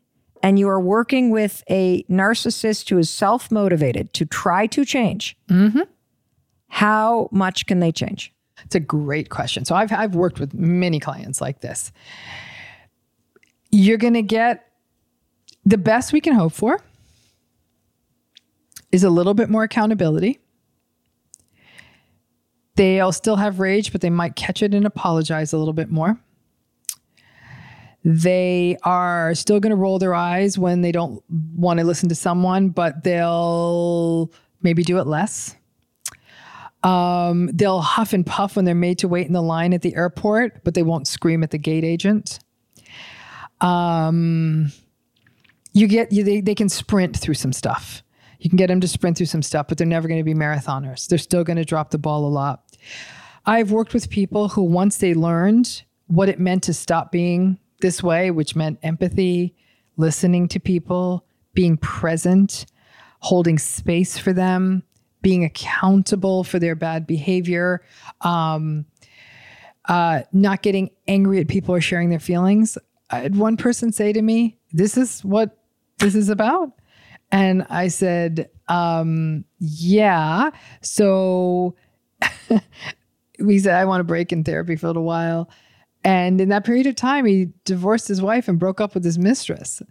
and you are working with a narcissist who is self motivated to try to change, mm-hmm. how much can they change? It's a great question. So I've, I've worked with many clients like this. You're going to get the best we can hope for is a little bit more accountability. They'll still have rage, but they might catch it and apologize a little bit more. They are still going to roll their eyes when they don't want to listen to someone, but they'll maybe do it less. Um, they'll huff and puff when they're made to wait in the line at the airport, but they won't scream at the gate agent. Um, you get you, they, they can sprint through some stuff. You can get them to sprint through some stuff, but they're never going to be marathoners. They're still going to drop the ball a lot. I've worked with people who once they learned what it meant to stop being this way, which meant empathy, listening to people, being present, holding space for them, being accountable for their bad behavior, um, uh, not getting angry at people or sharing their feelings. I had one person say to me, This is what this is about. And I said, um, Yeah. So we said, I want to break in therapy for a little while. And in that period of time, he divorced his wife and broke up with his mistress.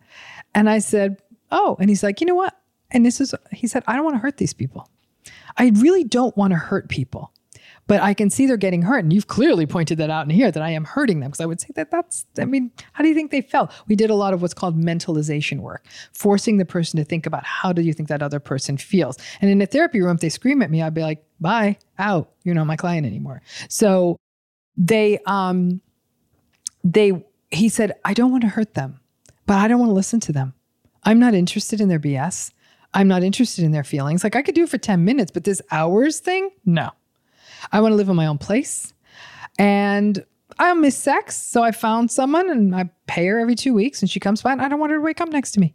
And I said, Oh, and he's like, You know what? And this is, he said, I don't want to hurt these people. I really don't want to hurt people, but I can see they're getting hurt. And you've clearly pointed that out in here that I am hurting them because I would say that that's, I mean, how do you think they felt? We did a lot of what's called mentalization work, forcing the person to think about how do you think that other person feels. And in a therapy room, if they scream at me, I'd be like, bye, out. You're not my client anymore. So they, um, they he said, I don't want to hurt them, but I don't want to listen to them. I'm not interested in their BS. I'm not interested in their feelings. Like I could do it for 10 minutes, but this hours thing, no. I want to live in my own place. And I miss sex. So I found someone and I pay her every two weeks and she comes by and I don't want her to wake up next to me.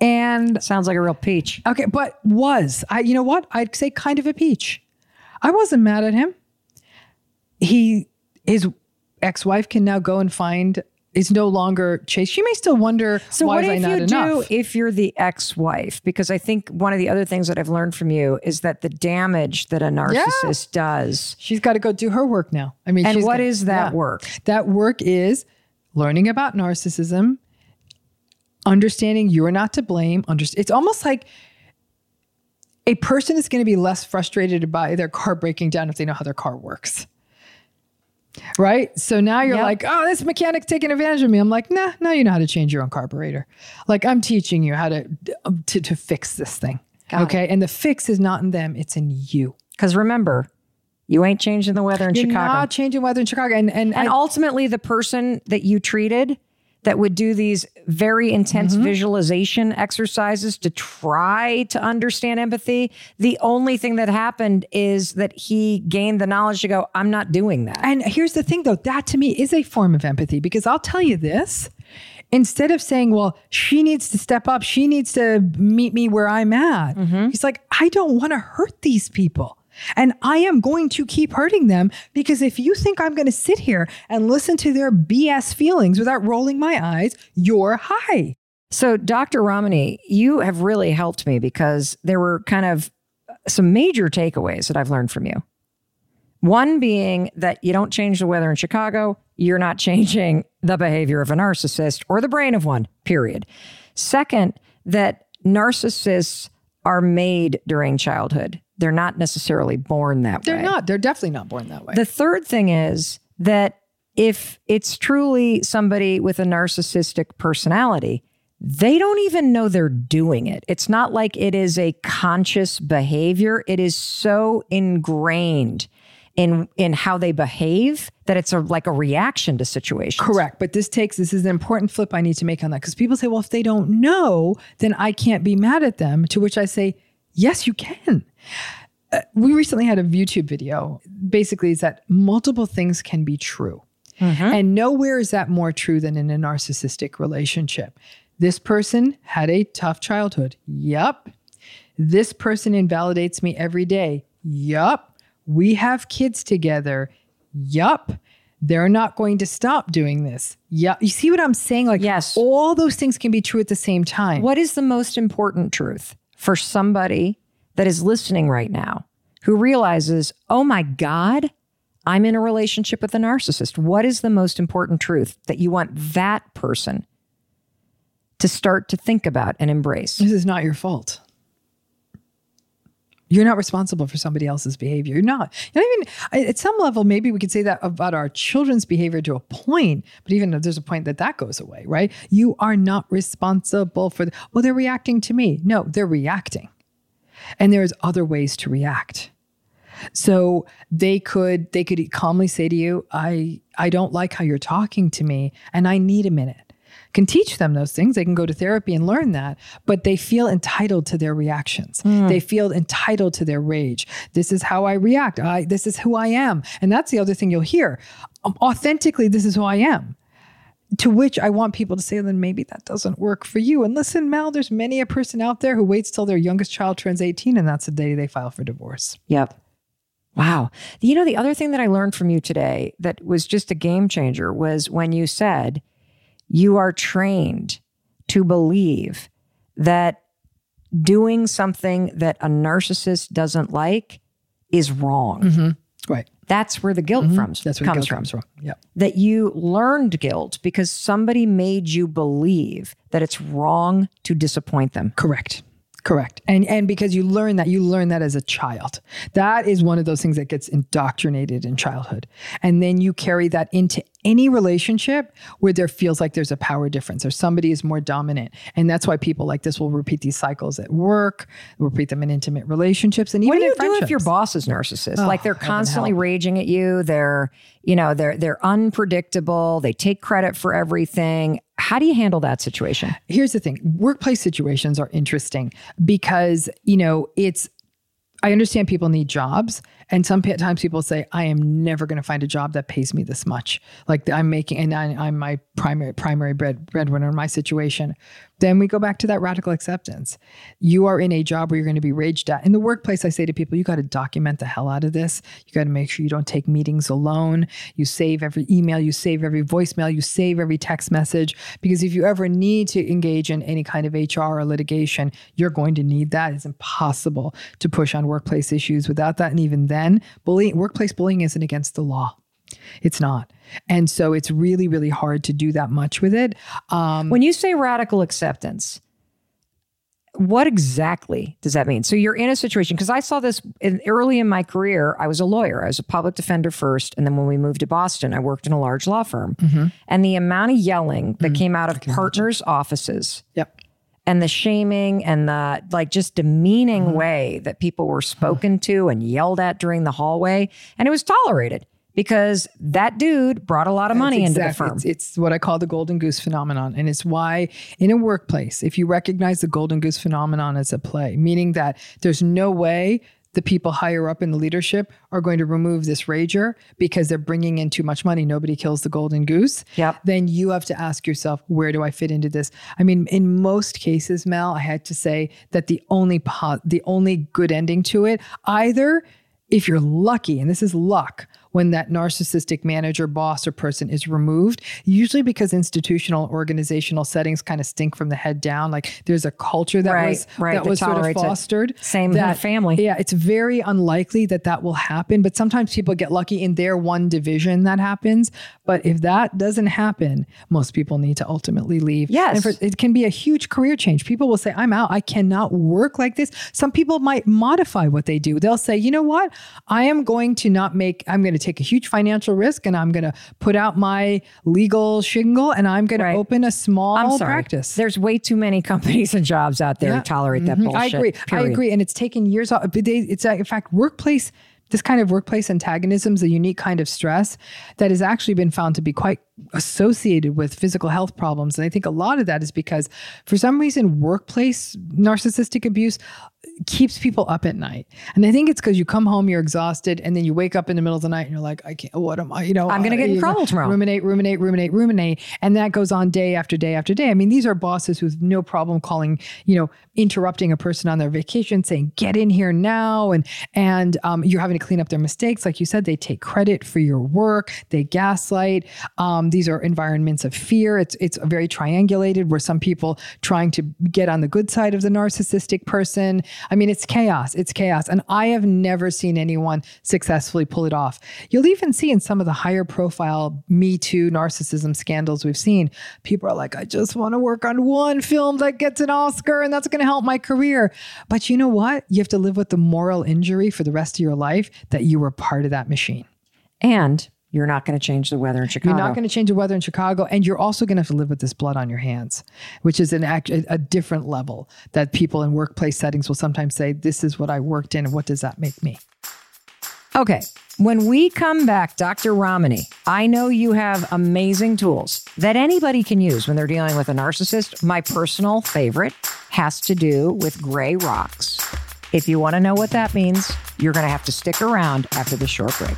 And sounds like a real peach. Okay, but was I, you know what? I'd say kind of a peach. I wasn't mad at him. He his ex-wife can now go and find is no longer chased. She may still wonder So what if you do if you're the ex-wife? Because I think one of the other things that I've learned from you is that the damage that a narcissist does. she's got to go do her work now. I mean, And what got- is that yeah. work? That work is learning about narcissism, understanding you're not to blame. Underst- it's almost like a person is going to be less frustrated by their car breaking down if they know how their car works. Right. So now you're Yep. like, oh, this mechanic's taking advantage of me. I'm like, nah, now you know how to change your own carburetor. Like I'm teaching you how to um, to, to fix this thing. Got it. okay. And the fix is not in them, it's in you. Because remember, you ain't changing the weather in You're Chicago. not changing weather in Chicago. And and, and I- ultimately, the person that you treated that would do these very intense Mm-hmm. visualization exercises to try to understand empathy, the only thing that happened is that he gained the knowledge to go, I'm not doing that. And here's the thing though, that to me is a form of empathy because I'll tell you this. Instead of saying, well, she needs to step up, she needs to meet me where I'm at, he's like, I don't want to hurt these people. And I am going to keep hurting them because if you think I'm going to sit here and listen to their BS feelings without rolling my eyes, you're high. So, Dr. Ramani, you have really helped me because there were kind of uh, some major takeaways that I've learned from you. One being that you don't change the weather in Chicago, you're not changing the behavior of a narcissist or the brain of one, period. Second, that narcissists are made during childhood. They're not necessarily born that way. They're not, they're definitely not born that way. The third thing is that if it's truly somebody with a narcissistic personality, they don't even know they're doing it. It's not like it is a conscious behavior. It is so ingrained in in how they behave that it's a like a reaction to situations. Correct. But this takes, this is an important flip I need to make on that because people say, well, if they don't know, then I can't be mad at them. To which I say, yes, you can. Uh, we recently had a YouTube video. Basically, is that multiple things can be true. And nowhere is that more true than in a narcissistic relationship. This person had a tough childhood. Yup. This person invalidates me every day. Yup. We have kids together. Yup. They're not going to stop doing this. Yeah. You see what I'm saying? Like, Yes. all those things can be true at the same time. What is the most important truth for somebody that is listening right now who realizes, oh my God, I'm in a relationship with a narcissist? What is the most important truth that you want that person to start to think about and embrace? This is not your fault. You're not responsible for somebody else's behavior. You're not. Not even at some level. Maybe we could say that about our children's behavior to a point, but even if there's a point that that goes away, right? You are not responsible for. The, well, they're reacting to me. No, they're reacting, and there's other ways to react. So they could they could calmly say to you, "I I don't like how you're talking to me, and I need a minute." Can teach them those things. They can go to therapy and learn that, but they feel entitled to their reactions. They feel entitled to their rage. This is how I react. I this is who I am, and that's the other thing you'll hear. Um, authentically, this is who I am to which I want people to say, then maybe that doesn't work for you. And listen, Mel, there's many a person out there who waits till their youngest child turns 18 and that's the day they file for divorce. Yep. Wow. You know, the other thing that I learned from you today that was just a game changer was when you said you are trained to believe that doing something that a narcissist doesn't like is wrong. Mm-hmm. Right. That's where the guilt from, Mm-hmm. That's where comes guilt from. comes from. Yep. That you learned guilt because somebody made you believe that it's wrong to disappoint them. Correct. Correct. And and because you learn that, you learn that as a child. That is one of those things that gets indoctrinated in childhood. And then you carry that into any relationship where there feels like there's a power difference or somebody is more dominant. And that's why people like this will repeat these cycles at work, repeat them in intimate relationships, and even What do you do if your boss is narcissist? Oh, like they're oh, constantly raging at you. They're, you know, they're they're unpredictable. They take credit for everything. How do you handle that situation? here's the thing. Workplace situations are interesting because you know it's i understand people need jobs and sometimes people say i am never going to find a job that pays me this much. Like i'm making and I, i'm my primary primary bread breadwinner in my situation then we go back to that radical acceptance. You are in a job where you're going to be raged at. In the workplace, I say to people, you got to document the hell out of this. You got to make sure you don't take meetings alone. You save every email, you save every voicemail, you save every text message. Because if you ever need to engage in any kind of HR or litigation, you're going to need that. It's impossible to push on workplace issues without that. And even then, bullying, workplace bullying isn't against the law. It's not. And so it's really, really hard to do that much with it. Um, when you say radical acceptance, what exactly does that mean? So you're in a situation because I saw this in, early in my career. I was a lawyer. I was a public defender first, and then when we moved to Boston, I worked in a large law firm. Mm-hmm. And the amount of yelling that mm-hmm. came out of partners' imagine. offices. Yep. And the shaming and the like just demeaning mm-hmm. way that people were spoken to and yelled at during the hallway. And it was tolerated because that dude brought a lot of money exactly, into the firm. It's, it's, what I call the golden goose phenomenon. And it's why in a workplace, if you recognize the golden goose phenomenon as a play, meaning that there's no way the people higher up in the leadership are going to remove this rager because they're bringing in too much money. Nobody kills the golden goose. Yep. Then you have to ask yourself, where do I fit into this? I mean, in most cases, Mel, I had to say that the only po- the only good ending to it, either if you're lucky, and this is luck, when that narcissistic manager, boss, or person is removed, usually because institutional organizational settings kind of stink from the head down. Like there's a culture that right, was right, that, that was sort of fostered. It. Same that, family. Yeah, it's very unlikely that that will happen. But sometimes people get lucky in their one division that happens. But if that doesn't happen, most people need to ultimately leave. Yes, and for, it can be a huge career change. People will say, "I'm out. I cannot work like this." Some people might modify what they do. They'll say, "You know what? I am going to not make. I'm going to take a huge financial risk and I'm going to put out my legal shingle and I'm going right. to open a small I'm sorry. practice. There's way too many companies and jobs out there yeah. to tolerate mm-hmm. that bullshit. I agree. Period. I agree. And it's taken years. Off. It's in fact, workplace this kind of workplace antagonism is a unique kind of stress that has actually been found to be quite associated with physical health problems. And I think a lot of that is because for some reason, workplace narcissistic abuse keeps people up at night. And I think it's because you come home, you're exhausted, and then you wake up in the middle of the night and you're like, I can't, what am I, you know, I'm going to get in trouble tomorrow. Ruminate, ruminate, ruminate, ruminate. And that goes on day after day after day. I mean, these are bosses who've no problem calling, you know, interrupting a person on their vacation, saying, get in here now. And, and um, you're having to clean up their mistakes. Like you said, they take credit for your work, they gaslight. Um, Um, these are environments of fear. It's, it's very triangulated where some people trying to get on the good side of the narcissistic person I mean, it's chaos. It's chaos. And I have never seen anyone successfully pull it off. You'll even see in some of the higher profile Me Too narcissism scandals we've seen, people are like, I just want to work on one film that gets an Oscar and that's going to help my career. But you know what? You have to live with the moral injury for the rest of your life that you were part of that machine. And you're not going to change the weather in Chicago. You're not going to change the weather in Chicago, and you're also going to have to live with this blood on your hands, which is an act, a different level that people in workplace settings will sometimes say, "This is what I worked in, and what does that make me?" Okay, when we come back, Dr. Ramani, I know you have amazing tools that anybody can use when they're dealing with a narcissist. My personal favorite has to do with gray rocks. If you want to know what that means, you're going to have to stick around after the short break.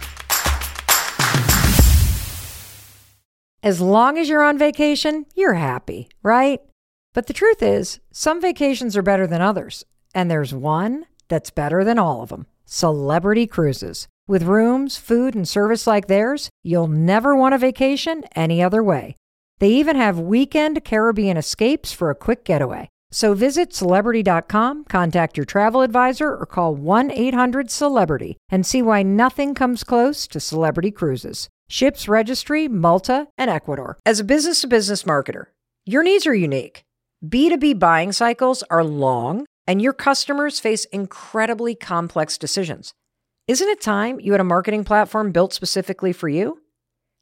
As long as you're on vacation, you're happy, right? But the truth is, some vacations are better than others, and there's one that's better than all of them Celebrity Cruises. With rooms, food, and service like theirs, you'll never want a vacation any other way. They even have weekend Caribbean escapes for a quick getaway. So visit celebrity.com, contact your travel advisor, or call 1 800 Celebrity and see why nothing comes close to Celebrity Cruises ships registry, Malta, and Ecuador. As a business to business marketer, your needs are unique. B2B buying cycles are long, and your customers face incredibly complex decisions. Isn't it time you had a marketing platform built specifically for you?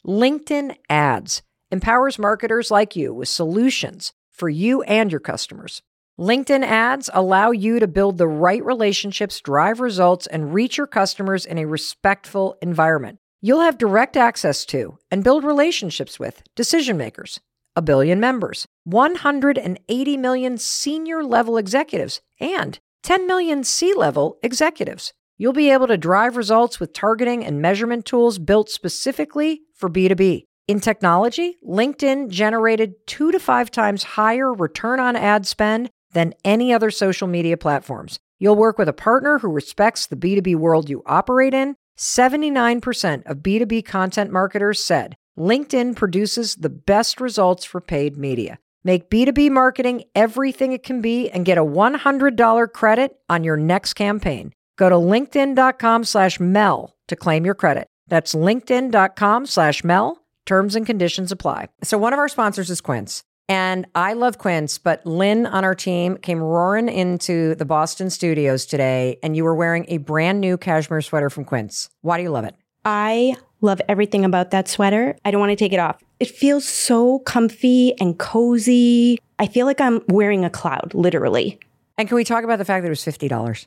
LinkedIn Ads empowers marketers like you with solutions for you and your customers. LinkedIn ads allow you to build the right relationships, drive results, and reach your customers in a respectful environment. You'll have direct access to and build relationships with decision makers, a billion members, 180 million senior level executives, and 10 million C level executives. You'll be able to drive results with targeting and measurement tools built specifically for B2B. In technology, LinkedIn generated two to five times higher return on ad spend than any other social media platforms. You'll work with a partner who respects the B2B world you operate in. 79% of B2B content marketers said LinkedIn produces the best results for paid media. Make B2B marketing everything it can be and get a $100 credit on your next campaign. Go to linkedin.com slash Mel to claim your credit. That's linkedin.com slash Mel. Terms and conditions apply. So one of our sponsors is Quince. And I love Quince, but Lynn on our team came roaring into the Boston studios today, and you were wearing a brand new cashmere sweater from Quince. Why do you love it? I love everything about that sweater. I don't want to take it off. It feels so comfy and cozy. I feel like I'm wearing a cloud, literally. And can we talk about the fact that it was $50?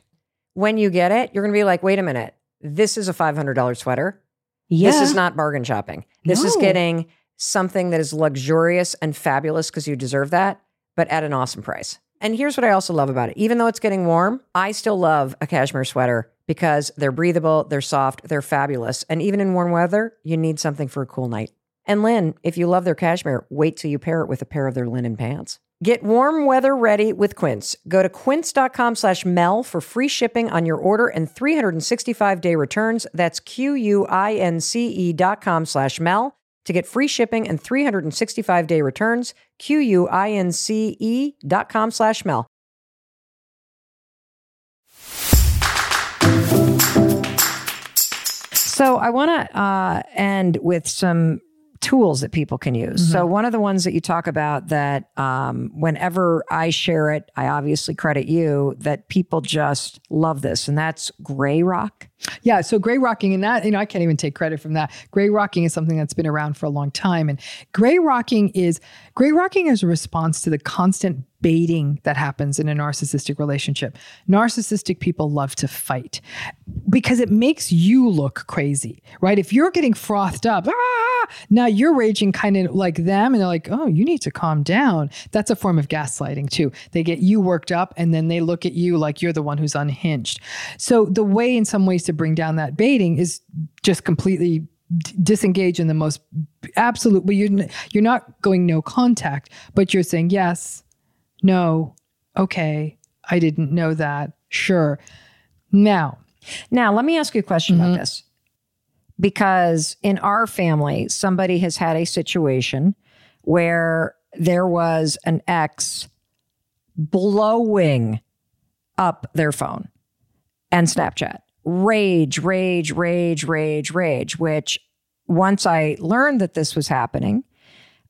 When you get it, you're going to be like, wait a minute, this is a $500 sweater. Yeah. This is not bargain shopping. This is getting something that is luxurious and fabulous because you deserve that, but at an awesome price. And here's what I also love about it. Even though it's getting warm, I still love a cashmere sweater because they're breathable, they're soft, they're fabulous. And even in warm weather, you need something for a cool night. And Lynn, if you love their cashmere, wait till you pair it with a pair of their linen pants. Get warm weather ready with Quince. Go to quince.com slash Mel for free shipping on your order and 365 day returns. That's Q-U-I-N-C-E dot com slash Mel to get free shipping and 365 day returns. Q-U-I-N-C-E dot com slash Mel. So I want to uh, end with some tools that people can use. So one of the ones that you talk about that um, whenever I share it, I obviously credit you that people just love this, and that's Gray Rock. Yeah, so gray rocking and that, you know, I can't even take credit from that. Gray rocking is something that's been around for a long time. And gray rocking is gray rocking is a response to the constant baiting that happens in a narcissistic relationship. Narcissistic people love to fight because it makes you look crazy, right? If you're getting frothed up, ah, now you're raging kind of like them and they're like, oh, you need to calm down. That's a form of gaslighting too. They get you worked up and then they look at you like you're the one who's unhinged. So the way in some ways to bring down that baiting is just completely disengage in the most absolute but you're, you're not going no contact but you're saying yes no. Okay. I didn't know that. Sure. Now. Now, let me ask you a question about this. Because in our family, somebody has had a situation where there was an ex blowing up their phone and Snapchat. Rage, rage, rage, rage, rage, which once I learned that this was happening,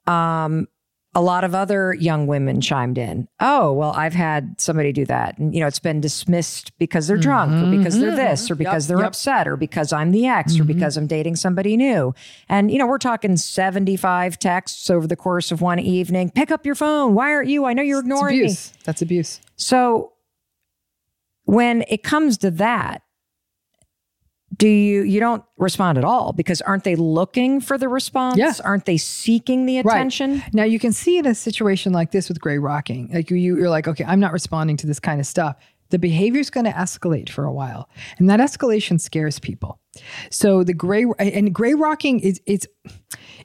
um, a lot of other young women chimed in. Oh, well, I've had somebody do that. And, you know, it's been dismissed because they're drunk or mm-hmm. because they're mm-hmm. this or because they're yep. upset or because I'm the ex or mm-hmm. because I'm dating somebody new. And, you know, we're talking 75 texts over the course of one evening. Pick up your phone. Why aren't you? I know you're ignoring me. abuse that's abuse So when it comes to that, do you you don't respond at all because aren't they looking for the response? Yeah. Aren't they seeking the attention? right. Now you can see in a situation like this with gray rocking, like you, you're like, okay, I'm not responding to this kind of stuff. The behavior is going to escalate for a while, and that escalation scares people. So the gray and gray rocking is it's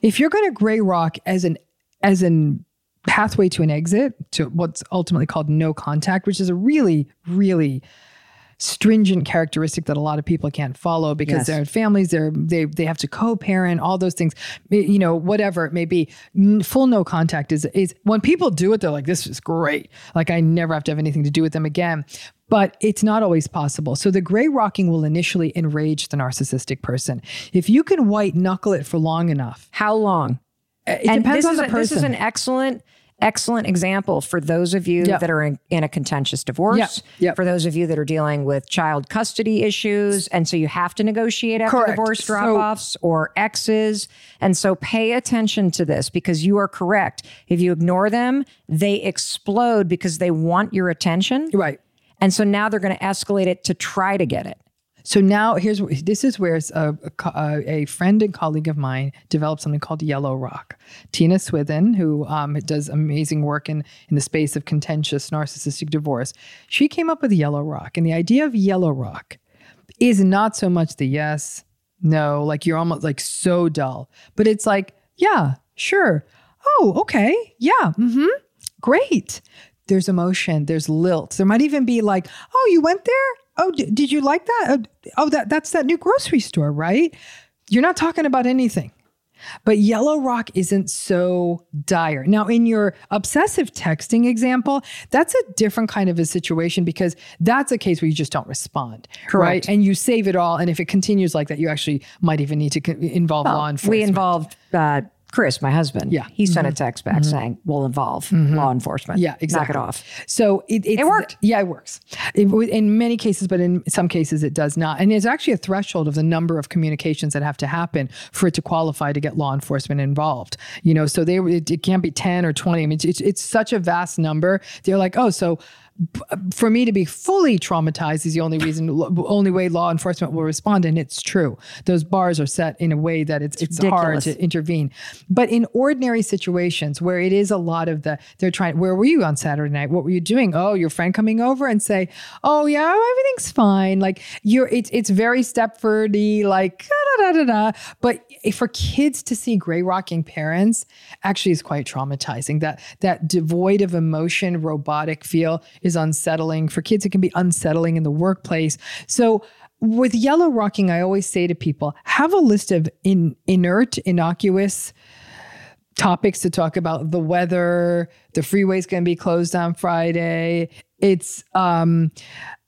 if you're going to gray rock as an as an pathway to an exit to what's ultimately called no contact, which is a really really stringent characteristic that a lot of people can't follow because Yes. their families they're they they have to co-parent all those things you know whatever it may be full no contact is is when people do it they're like this is great like I never have to have anything to do with them again but it's not always possible. So the gray rocking will initially enrage the narcissistic person. If you can white knuckle it for long enough, How long? Uh, it and depends on the a- person. This is an excellent, excellent example for those of you that are in, in a contentious divorce. Yeah. For those of you that are dealing with child custody issues, and so you have to negotiate after Correct. divorce drop-offs or exes, and so pay attention to this because you are correct. If you ignore them, they explode because they want your attention, right. and so now they're going to escalate it to try to get it. So now here's this is where a, a, a friend and colleague of mine developed something called Yellow Rock. Tina Swithin, who um, does amazing work in in the space of contentious narcissistic divorce, she came up with Yellow Rock, and the idea of Yellow Rock is not so much the yes, no, like you're almost like so dull, but it's like Yeah, sure. Oh, okay. Yeah. Mm-hmm. Great. There's emotion. There's lilt. There might even be like, oh, you went there? Oh, d- did you like that? Oh, oh, that that's that new grocery store, right? You're not talking about anything. But yellow rock isn't so dire. Now, in your obsessive texting example, that's a different kind of a situation because that's a case where you just don't respond. Correct. Right? And you save it all. And if it continues like that, you actually might even need to co- involve law enforcement. We involved uh, Chris, my husband. Yeah. Mm-hmm. He sent a text back saying, we'll involve law enforcement. Yeah, exactly. Knock it off. So it, It worked. Yeah, it works. It, in many cases, but in some cases, it does not. And there's actually a threshold of the number of communications that have to happen for it to qualify to get law enforcement involved. You know, so they it, it can't be ten or twenty. I mean, it's, it's, such a vast number. They're like, oh, so Uh, for me to be fully traumatized is the only reason, only way law enforcement will respond, and it's true. Those bars are set in a way that it's it's, hard to intervene. But in ordinary situations where it is a lot of the, they're trying, where were you on Saturday night? What were you doing? Oh, your friend coming over and say, oh yeah, everything's fine. Like you're, it's, it's very Stepfordy, like da, da, da, da, da. But for kids to see gray rocking parents actually is quite traumatizing. That, that devoid of emotion, robotic feel is unsettling. For kids, it can be unsettling in the workplace. So with yellow rocking, I always say to people, have a list of in, inert, innocuous topics to talk about the weather, the freeway's going to be closed on Friday. It's, um,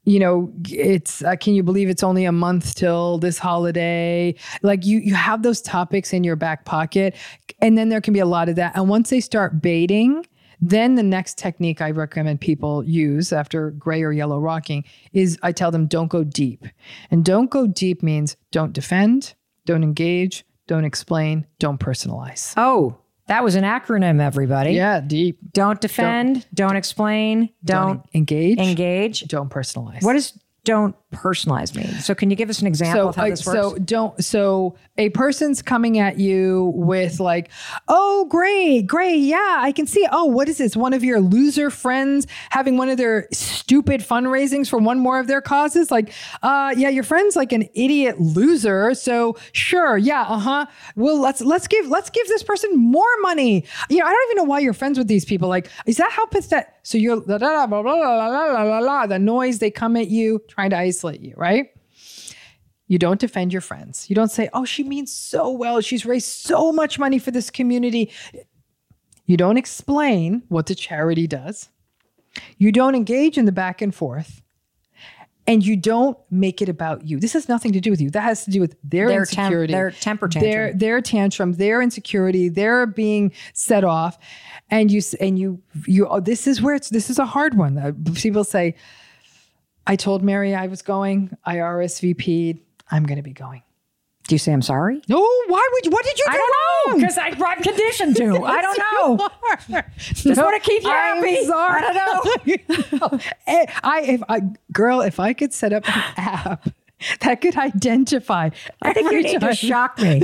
you know, it's uh, can you believe it's only a month till this holiday? Like you, you have those topics in your back pocket, and then there can be a lot of that. And once they start baiting, then the next technique I recommend people use after gray or yellow rocking is I tell them don't go deep. And don't go deep means don't defend, don't engage, don't explain, don't personalize. Oh, that was an acronym, everybody. Yeah, deep. Don't defend, don't, explain, don't, engage, engage. don't personalize. What does don't personalize me. So can you give us an example so of how uh, this works? so don't so a person's coming at you with like oh great great yeah i can see oh what is this? One of your loser friends having one of their stupid fundraisings for one more of their causes? Like uh yeah your friend's like an idiot loser so sure yeah uh-huh. Well let's let's give let's give this person more money. You know i don't even know why you're friends with these people. Like is that how pathetic so you're la, la, la, blah, blah, la, la, la, la, the noise they come at you trying to isolate you right you don't defend your friends. You don't say, oh, she means so well. She's raised so much money for this community. You don't explain what the charity does. You don't engage in the back and forth. And you don't make it about you. This has nothing to do with you. That has to do with their, Their tem- insecurity, their temper tantrum. their their tantrum, their insecurity, their being set off, and you and you you. Oh, this is where it's. This is a hard one. Uh, people say, "I told Mary I was going. I RSVP'd. I'm going to be going." Do you say I'm sorry? No, why would you? What did you do? I don't know wrong? because I'm conditioned to. I don't know. Just want to keep you I'm happy. sorry. I don't know. Eh, I if I girl, if I could set up an app that could identify. I think you need to shock me.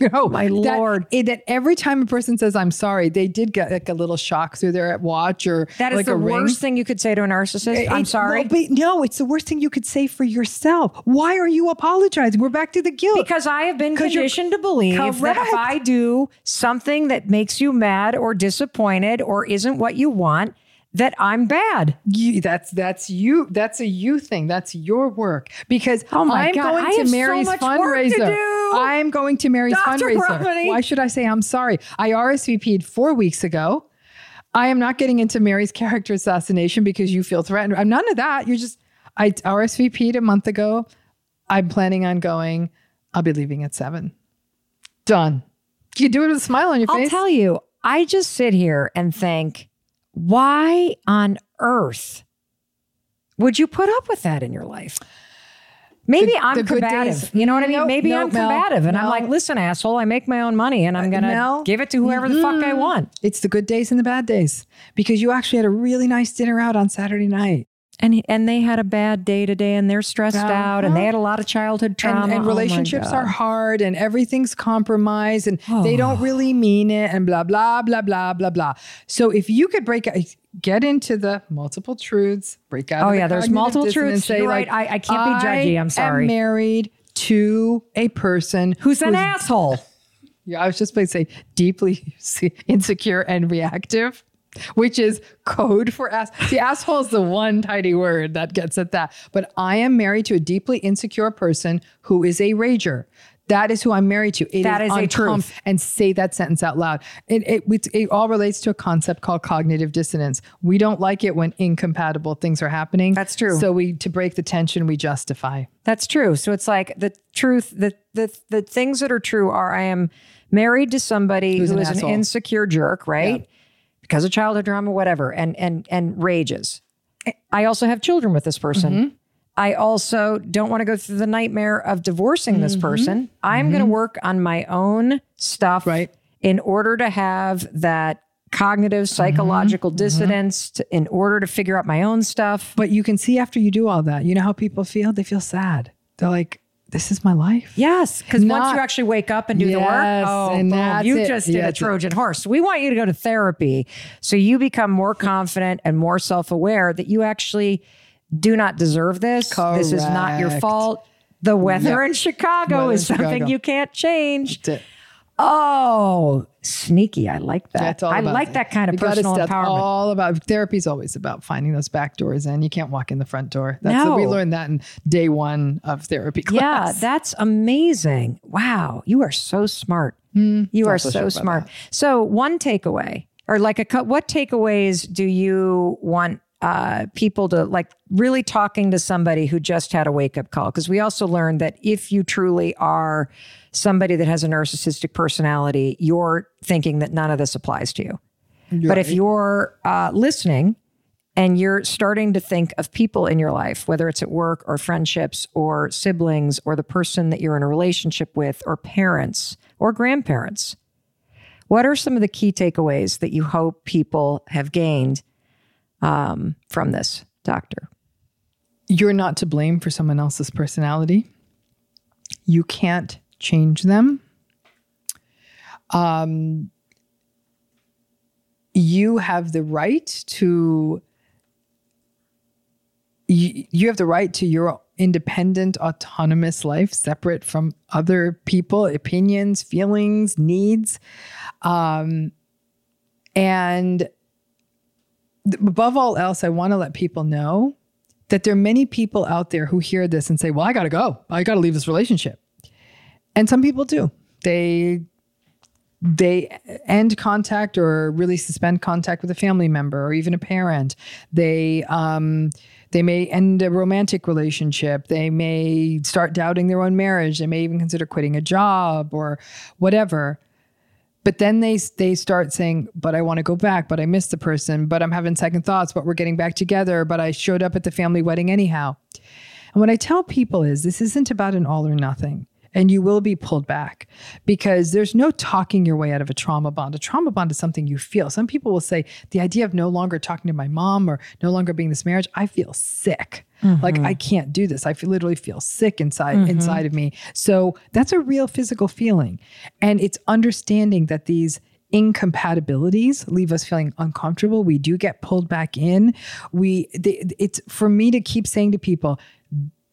No, My that- lord. eh, That, every time a person says "I'm sorry," they did get like a little shock through their watch or That is like the a ring. worst thing you could say to a narcissist. I'm sorry. well, no, it's the worst thing you could say for yourself. Why are you apologizing? We're back to the guilt. Because I have been conditioned to believe that if I do something that makes you mad or disappointed or isn't what you want, that I'm bad. you, that's that's you. That's a you thing. That's your work. Because Oh my I'm God, going I to have so Mary's work fundraiser. to do. I'm going to Mary's Dr. fundraiser. Why should I say I'm sorry? I RSVP'd four weeks ago. I am not getting into Mary's character assassination because you feel threatened. I'm none of that. You're just I RSVP'd a month ago. I'm planning on going. I'll be leaving at seven. Done. You do it with a smile on your face. I'll tell you, I just sit here and think, why on earth would you put up with that in your life? Maybe The- I'm the combative. You know what I mean? Maybe I'm combative and I'm like, listen, asshole, I make my own money and I'm uh, going to give it to whoever the fuck I mm-hmm. want. It's the good days and the bad days because you actually had a really nice dinner out on Saturday night. And and they had a bad day today and they're stressed uh-huh. out and they had a lot of childhood trauma. and, and Oh relationships God. are hard and everything's compromised and they oh. don't really mean it and blah blah blah blah blah blah so if you could break out get into the multiple truths break out Oh, of the yeah, there's multiple truths. say You're like, right. I- I can't be judgy. I'm sorry." am married to a person who's an asshole. Yeah, I was just going to say deeply insecure and reactive, which is code for ass. See, asshole is the one tidy word that gets at that. But I am married to a deeply insecure person who is a rager. That is who I'm married to. It That is a uncom- truth. And say that sentence out loud. It, it, it, it all relates to a concept called cognitive dissonance. We don't like it when incompatible things are happening. That's true. So we, to break the tension, we justify. That's true. So it's like the truth, the the the things that are true are I am married to somebody Who's who an is an insecure jerk, right? Because of childhood drama, whatever, and and and rages. I also have children with this person. Mm-hmm. I also don't want to go through the nightmare of divorcing this person. I'm going to work on my own stuff Mm-hmm. Right. in order to have that cognitive psychological Mm-hmm. dissonance to, in order to figure out my own stuff. But you can see after you do all that, you know how people feel? They feel sad. They're like, this is my life. Yes, because once you actually wake up and do the work, oh, and boom, you it. just did Yeah, a it. Trojan horse. We want you to go to therapy so you become more confident and more self aware that you actually do not deserve this. This is not your fault. The weather in Chicago Weather is something Chicago. you can't change. Oh, sneaky. I like that. That's all I about like it. that kind of You personal empowerment. All about therapy is always about finding those back doors in. You can't walk in the front door. That's we learned that in day one of therapy class. Yeah, that's amazing. Wow, you are so smart. Hmm. you are so so smart. So, one takeaway, or like a, cou- what takeaways do you want uh, people to like really talking to somebody who just had a wake up call? Because we also learned that if you truly are somebody that has a narcissistic personality, you're thinking that none of this applies to you. But if you're uh, listening and you're starting to think of people in your life, whether it's at work or friendships or siblings or the person that you're in a relationship with or parents or grandparents, what are some of the key takeaways that you hope people have gained um, from this, doctor? You're not to blame for someone else's personality. You can't change them. Um, you have the right to you, you have the right to your independent autonomous life separate from other people opinions feelings needs um, and above all else i want to let people know that there are many people out there who hear this and say well i gotta go i gotta leave this relationship and some people do they they end contact or really suspend contact with a family member or even a parent. They um, they may end a romantic relationship. They may start doubting their own marriage. They may even consider quitting a job or whatever. But then they they start saying, "But I want to go back. But I miss the person. But I'm having second thoughts. But we're getting back together. But I showed up at the family wedding anyhow." And what I tell people is, this isn't about an all or nothing and you will be pulled back because there's no talking your way out of a trauma bond. A trauma bond is something you feel. Some people will say, the idea of no longer talking to my mom or no longer being in this marriage, I feel sick. Like mm-hmm. I can't do this. I feel, literally feel sick inside mm-hmm. inside of me. So that's a real physical feeling. And it's understanding that these incompatibilities leave us feeling uncomfortable. We do get pulled back in. We they, it's for me to keep saying to people,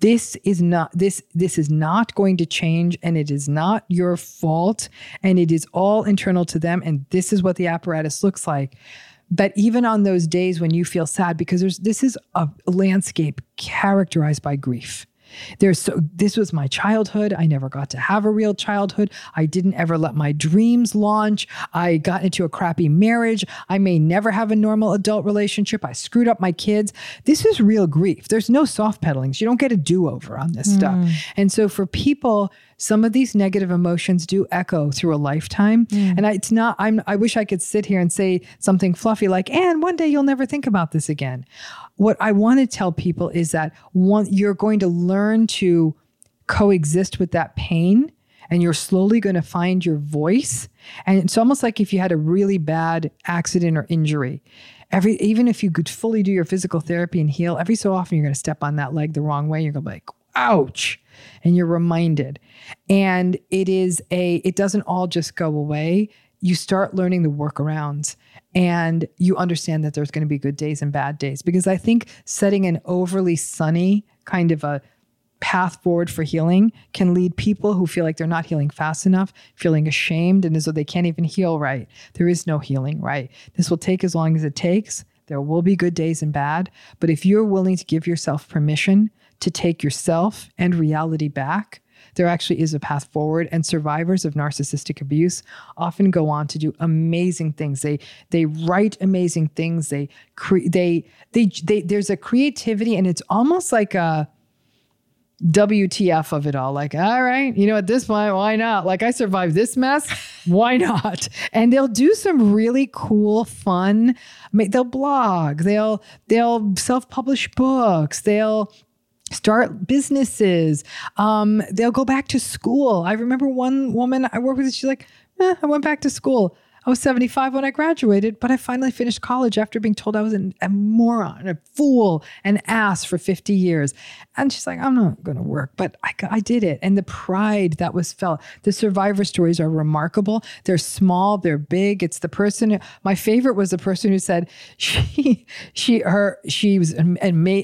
this is not this this is not going to change and it is not your fault and it is all internal to them and this is what the apparatus looks like. But even on those days when you feel sad because there's this is a landscape characterized by grief there's so this was my childhood. I never got to have a real childhood. I didn't ever let my dreams launch. I got into a crappy marriage. I may never have a normal adult relationship. I screwed up my kids. This is real grief. There's no soft pedalings you don't get a do-over on this stuff. Mm. And so for people some of these negative emotions do echo through a lifetime. Mm. And I, it's not i'm i wish i could sit here and say something fluffy like and one day you'll never think about this again. What i want to tell people is that one you're going to learn to coexist with that pain and you're slowly going to find your voice. And it's almost like if you had a really bad accident or injury every even if you could fully do your physical therapy and heal every so often you're going to step on that leg the wrong way. You're going to be like ouch. And you're reminded and it is a it doesn't all just go away you start learning the workarounds and you understand that there's going to be good days and bad days because i think setting an overly sunny kind of a path forward for healing can lead people who feel like they're not healing fast enough, feeling ashamed and as though they can't even heal right. There is no healing right. This will take as long as it takes. There will be good days and bad. But if you're willing to give yourself permission to take yourself and reality back, there actually is a path forward and survivors of narcissistic abuse often go on to do amazing things they they write amazing things they cre- they, they they there's a creativity and it's almost like a WTF of it all. Like, all right, you know, at this point, why not? Like, I survived this mess. Why not? And they'll do some really cool, fun. They'll blog. They'll they'll self publish books. They'll start businesses. Um, they'll go back to school. I remember one woman I worked with. She's like, eh, I went back to school. I was 75 when I graduated, but I finally finished college after being told I was an, a moron, a fool, an ass for 50 years. And she's like, I'm not going to work, but I, I did it. And the pride that was felt. The survivor stories are remarkable. They're small, they're big. It's the person, my favorite was the person who said she, she, her, she was, an,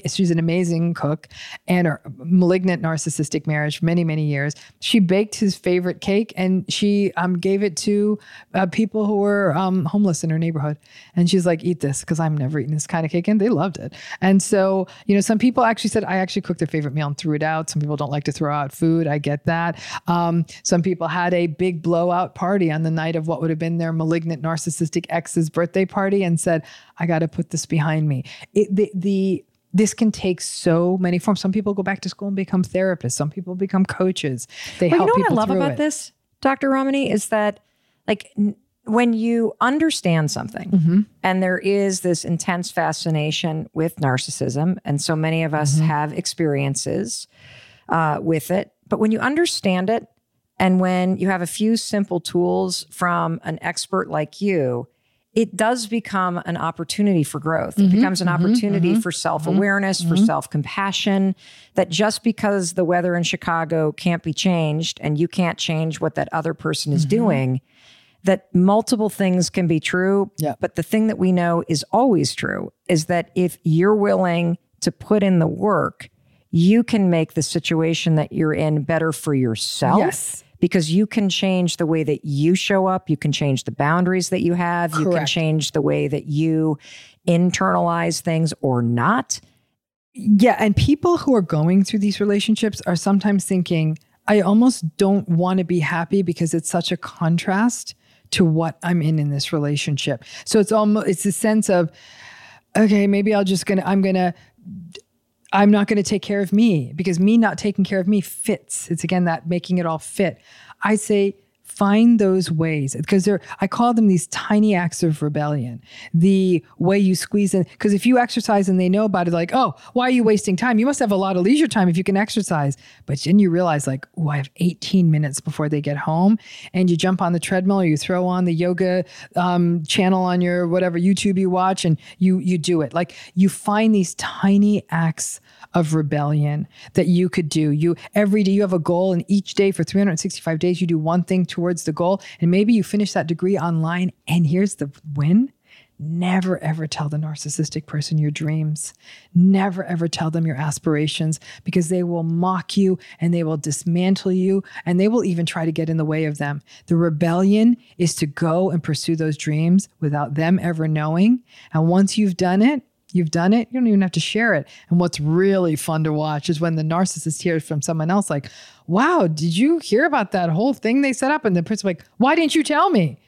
she's an amazing cook and her malignant narcissistic marriage, many, many years. She baked his favorite cake and she um, gave it to uh, people who were um, homeless in her neighborhood. And she's like, eat this because I'm never eating this kind of cake. And they loved it. And so, you know, some people actually said, I actually cooked their favorite meal and threw it out. Some people don't like to throw out food. I get that. Um, some people had a big blowout party on the night of what would have been their malignant narcissistic ex's birthday party and said, I got to put this behind me. It, the, the, this can take so many forms. Some people go back to school and become therapists. Some people become coaches. They well, help you know what I love about it. this, Dr. Ramani, is that like when you understand something mm-hmm. and there is this intense fascination with narcissism and so many of us mm-hmm. have experiences uh, with it but when you understand it and when you have a few simple tools from an expert like you it does become an opportunity for growth. Mm-hmm, it becomes an mm-hmm, opportunity mm-hmm, for self awareness, for mm-hmm. self compassion. That just because the weather in Chicago can't be changed and you can't change what that other person is mm-hmm. doing, that multiple things can be true. Yeah. But the thing that we know is always true is that if you're willing to put in the work, you can make the situation that you're in better for yourself. Yes. Because you can change the way that you show up, you can change the boundaries that you have, Correct. you can change the way that you internalize things or not. Yeah. And people who are going through these relationships are sometimes thinking, I almost don't want to be happy because it's such a contrast to what I'm in in this relationship. So it's almost it's a sense of okay, maybe I'll just gonna I'm gonna I'm not to take care of me because me not taking care of me fits. It's again that making it all fit. I say find those ways because they're i call them these tiny acts of rebellion. The way you squeeze in because if you exercise and they know about it like oh why are you wasting time? You must have a lot of leisure time if you can exercise. But then you realize like oh i have 18 minutes before they get home and you jump on the treadmill or you throw on the yoga um, channel on your whatever youtube you watch and you you do it. Like you find these tiny acts of rebellion that you could do. You every day you have a goal, and each day for 365 days you do one thing towards the goal, and maybe you finish that degree online. And here's the win. Never ever tell the narcissistic person your dreams. Never ever tell them your aspirations because they will mock you and they will dismantle you and they will even try to get in the way of them. The rebellion is to go and pursue those dreams without them ever knowing. And once you've done it, You've done it. You don't even have to share it. And what's really fun to watch is when the narcissist hears from someone else, like, wow, did you hear about that whole thing they set up? And the person's like, why didn't you tell me?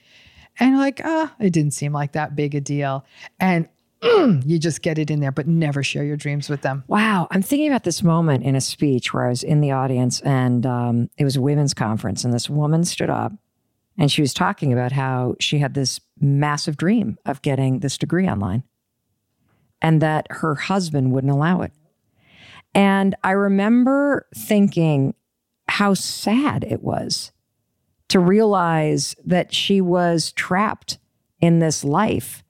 And like, ah, it didn't seem like that big a deal. And you just get it in there, but never share your dreams with them. Wow. I'm thinking about this moment in a speech where I was in the audience and um, it was a women's conference, and this woman stood up and she was talking about how she had this massive dream of getting this degree online and that her husband wouldn't allow it. And I remember thinking how sad it was to realize that she was trapped in this life.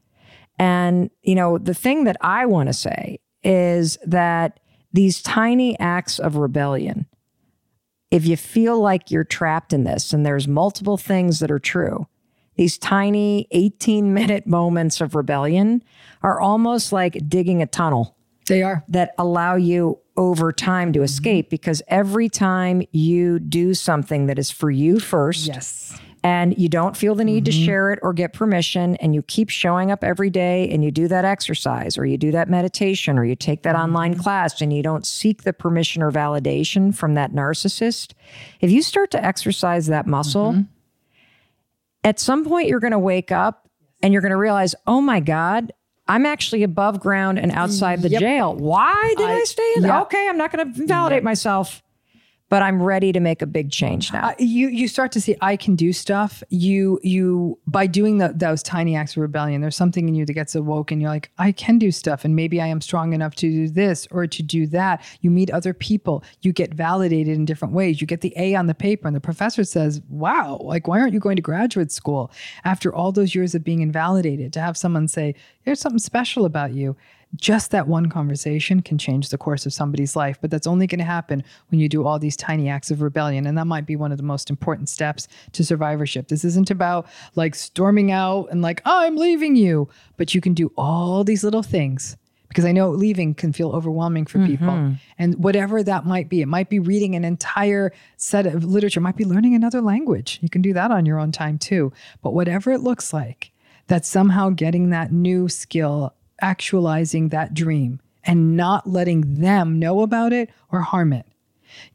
And, you know, the thing that I want to say is that these tiny acts of rebellion, if you feel like you're trapped in this and there's multiple things that are true, these tiny 18 minute moments of rebellion are almost like digging a tunnel. They are. That allow you, over time to escape mm-hmm. because every time you do something that is for you first. Yes. And you don't feel the need to mm-hmm. share it or get permission, and you keep showing up every day and you do that exercise or you do that meditation or you take that online mm-hmm. class and you don't seek the permission or validation from that narcissist. If you start to exercise that muscle, at some point you're going to wake up and you're going to realize, oh my God, I'm actually above ground and outside the jail. Why did I, I- stay in? yeah. Okay, I'm not going to validate myself, but I'm ready to make a big change now. Uh, you you start to see I can do stuff. You you by doing the, those tiny acts of rebellion, there's something in you that gets awoke, and you're like, I can do stuff, and maybe I am strong enough to do this or to do that. You meet other people, you get validated in different ways. You get the A on the paper, and the professor says, "Wow, like why aren't you going to graduate school after all those years of being invalidated?" To have someone say, "There's something special about you." Just that one conversation can change the course of somebody's life. But that's only going to happen when you do all these tiny acts of rebellion. And that might be one of the most important steps to survivorship. This isn't about like storming out and like, oh, I'm leaving you, but you can do all these little things. Because I know leaving can feel overwhelming for people. Mm-hmm. And whatever that might be, it might be reading an entire set of literature, it might be learning another language. You can do that on your own time too. But whatever it looks like, that's somehow getting that new skill actualizing that dream and not letting them know about it or harm it.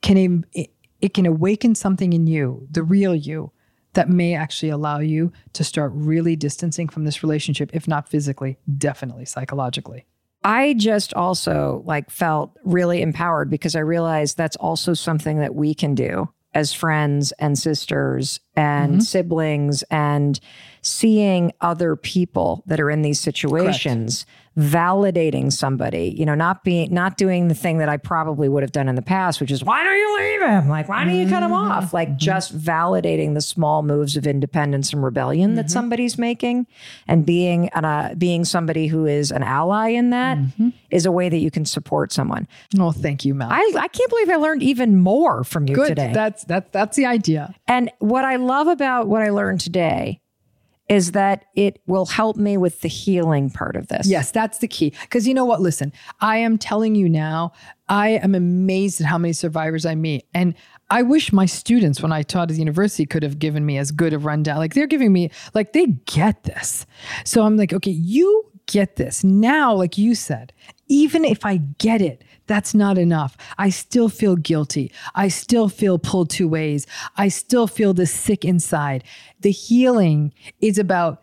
Can it, it can awaken something in you the real you that may actually allow you to start really distancing from this relationship if not physically definitely psychologically. I just also like felt really empowered because I realized that's also something that we can do as friends and sisters and mm-hmm. siblings and seeing other people that are in these situations validating somebody you know not being not doing the thing that i probably would have done in the past which is why don't you leave him? Like why don't you cut him mm-hmm. off? Like mm-hmm. just validating the small moves of independence and rebellion that mm-hmm. somebody's making and being an, uh, being somebody who is an ally in that is a way that you can support someone. Oh thank you mel. I, I can't believe I learned even more from you good. today. that's that, that's the idea. And what I love about what I learned today is that it will help me with the healing part of this. Yes, that's the key. Because you know what? Listen, I am telling you now, I am amazed at how many survivors I meet. And I wish my students, when I taught at the university, could have given me as good a rundown. Like they're giving me, like they get this. So I'm like, okay, you get this. Now, like you said, even if I get it, that's not enough. I still feel guilty. I still feel pulled two ways. I still feel the sick inside. The healing is about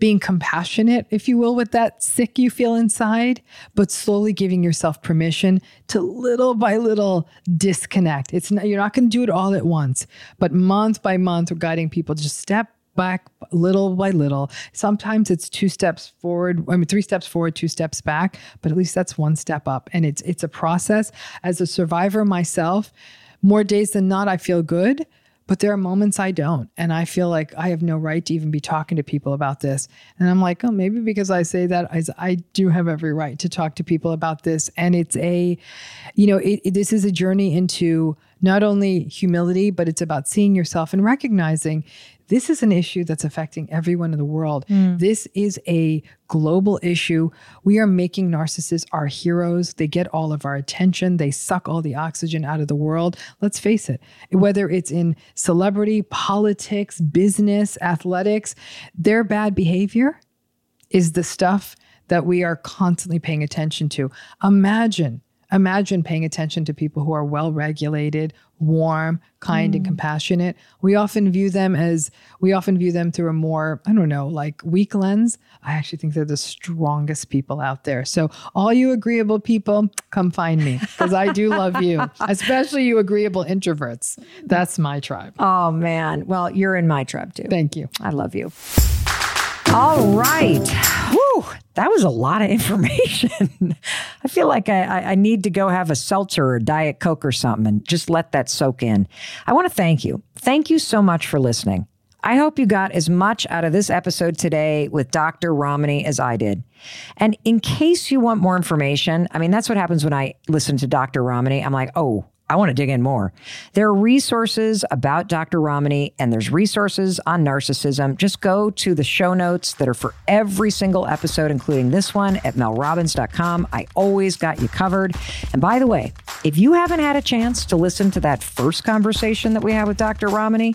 being compassionate, if you will, with that sick you feel inside, but slowly giving yourself permission to little by little disconnect. It's not, you're not going to do it all at once, but month by month, we're guiding people to just step back little by little. Sometimes it's two steps forward, I mean three steps forward, two steps back, but at least that's one step up. And it's it's a process. As a survivor myself, more days than not I feel good, but there are moments I don't. And I feel like I have no right to even be talking to people about this. And I'm like, oh, maybe because I say that, I, I do have every right to talk to people about this. And it's a, you know, it, it- this is a journey into not only humility, but it's about seeing yourself and recognizing this is an issue that's affecting everyone in the world. Hmm. This is a global issue. We are making narcissists our heroes. They get all of our attention, they suck all the oxygen out of the world. Let's face it, whether it's in celebrity, politics, business, athletics, their bad behavior is the stuff that we are constantly paying attention to. Imagine, imagine paying attention to people who are well regulated, warm, kind, and hmm. compassionate. We often view them as, we often view them through a more, I don't know, like weak lens. I actually think they're the strongest people out there. So, all you agreeable people, come find me because I do love you, especially you agreeable introverts. That's my tribe. Oh man. Well, you're in my tribe too. Thank you. I love you. All right. Whew, that was a lot of information. I feel like I, I, I need to go have a seltzer or Diet Coke or something and just let that soak in. I want to thank you. Thank you so much for listening. I hope you got as much out of this episode today with Dr. Ramani as I did. And in case you want more information, I mean, that's what happens when I listen to Dr. Ramani. I'm like, oh, I want to dig in more. There are resources about Dr. Ramani and there's resources on narcissism. Just go to the show notes that are for every single episode, including this one at melrobbins.com. I always got you covered. And by the way, if you haven't had a chance to listen to that first conversation that we had with Dr. Ramani,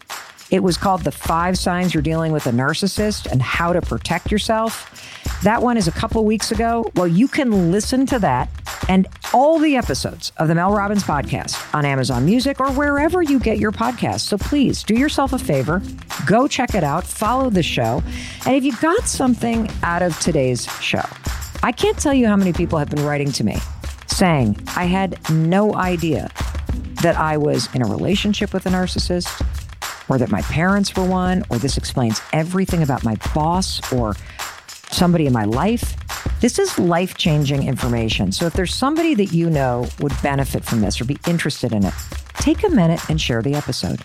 it was called The Five Signs You're Dealing with a Narcissist and How to Protect Yourself. That one is a couple weeks ago. Well, you can listen to that and all the episodes of the Mel Robbins podcast on Amazon Music or wherever you get your podcasts. So please do yourself a favor, go check it out, follow the show. And if you got something out of today's show, I can't tell you how many people have been writing to me saying, I had no idea that I was in a relationship with a narcissist or that my parents were one, or this explains everything about my boss or somebody in my life. This is life changing information. So if there's somebody that you know would benefit from this or be interested in it, take a minute and share the episode.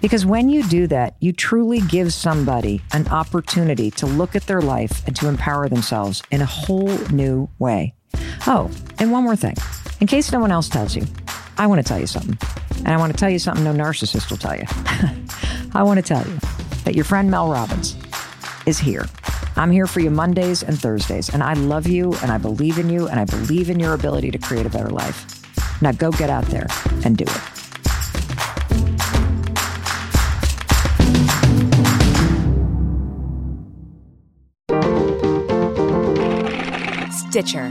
Because when you do that, you truly give somebody an opportunity to look at their life and to empower themselves in a whole new way. Oh, and one more thing. In case no one else tells you, I want to tell you something. And I want to tell you something no narcissist will tell you. I want to tell you that your friend Mel Robbins is here. I'm here for you Mondays and Thursdays, and I love you and I believe in you and I believe in your ability to create a better life. Now go get out there and do it. Stitcher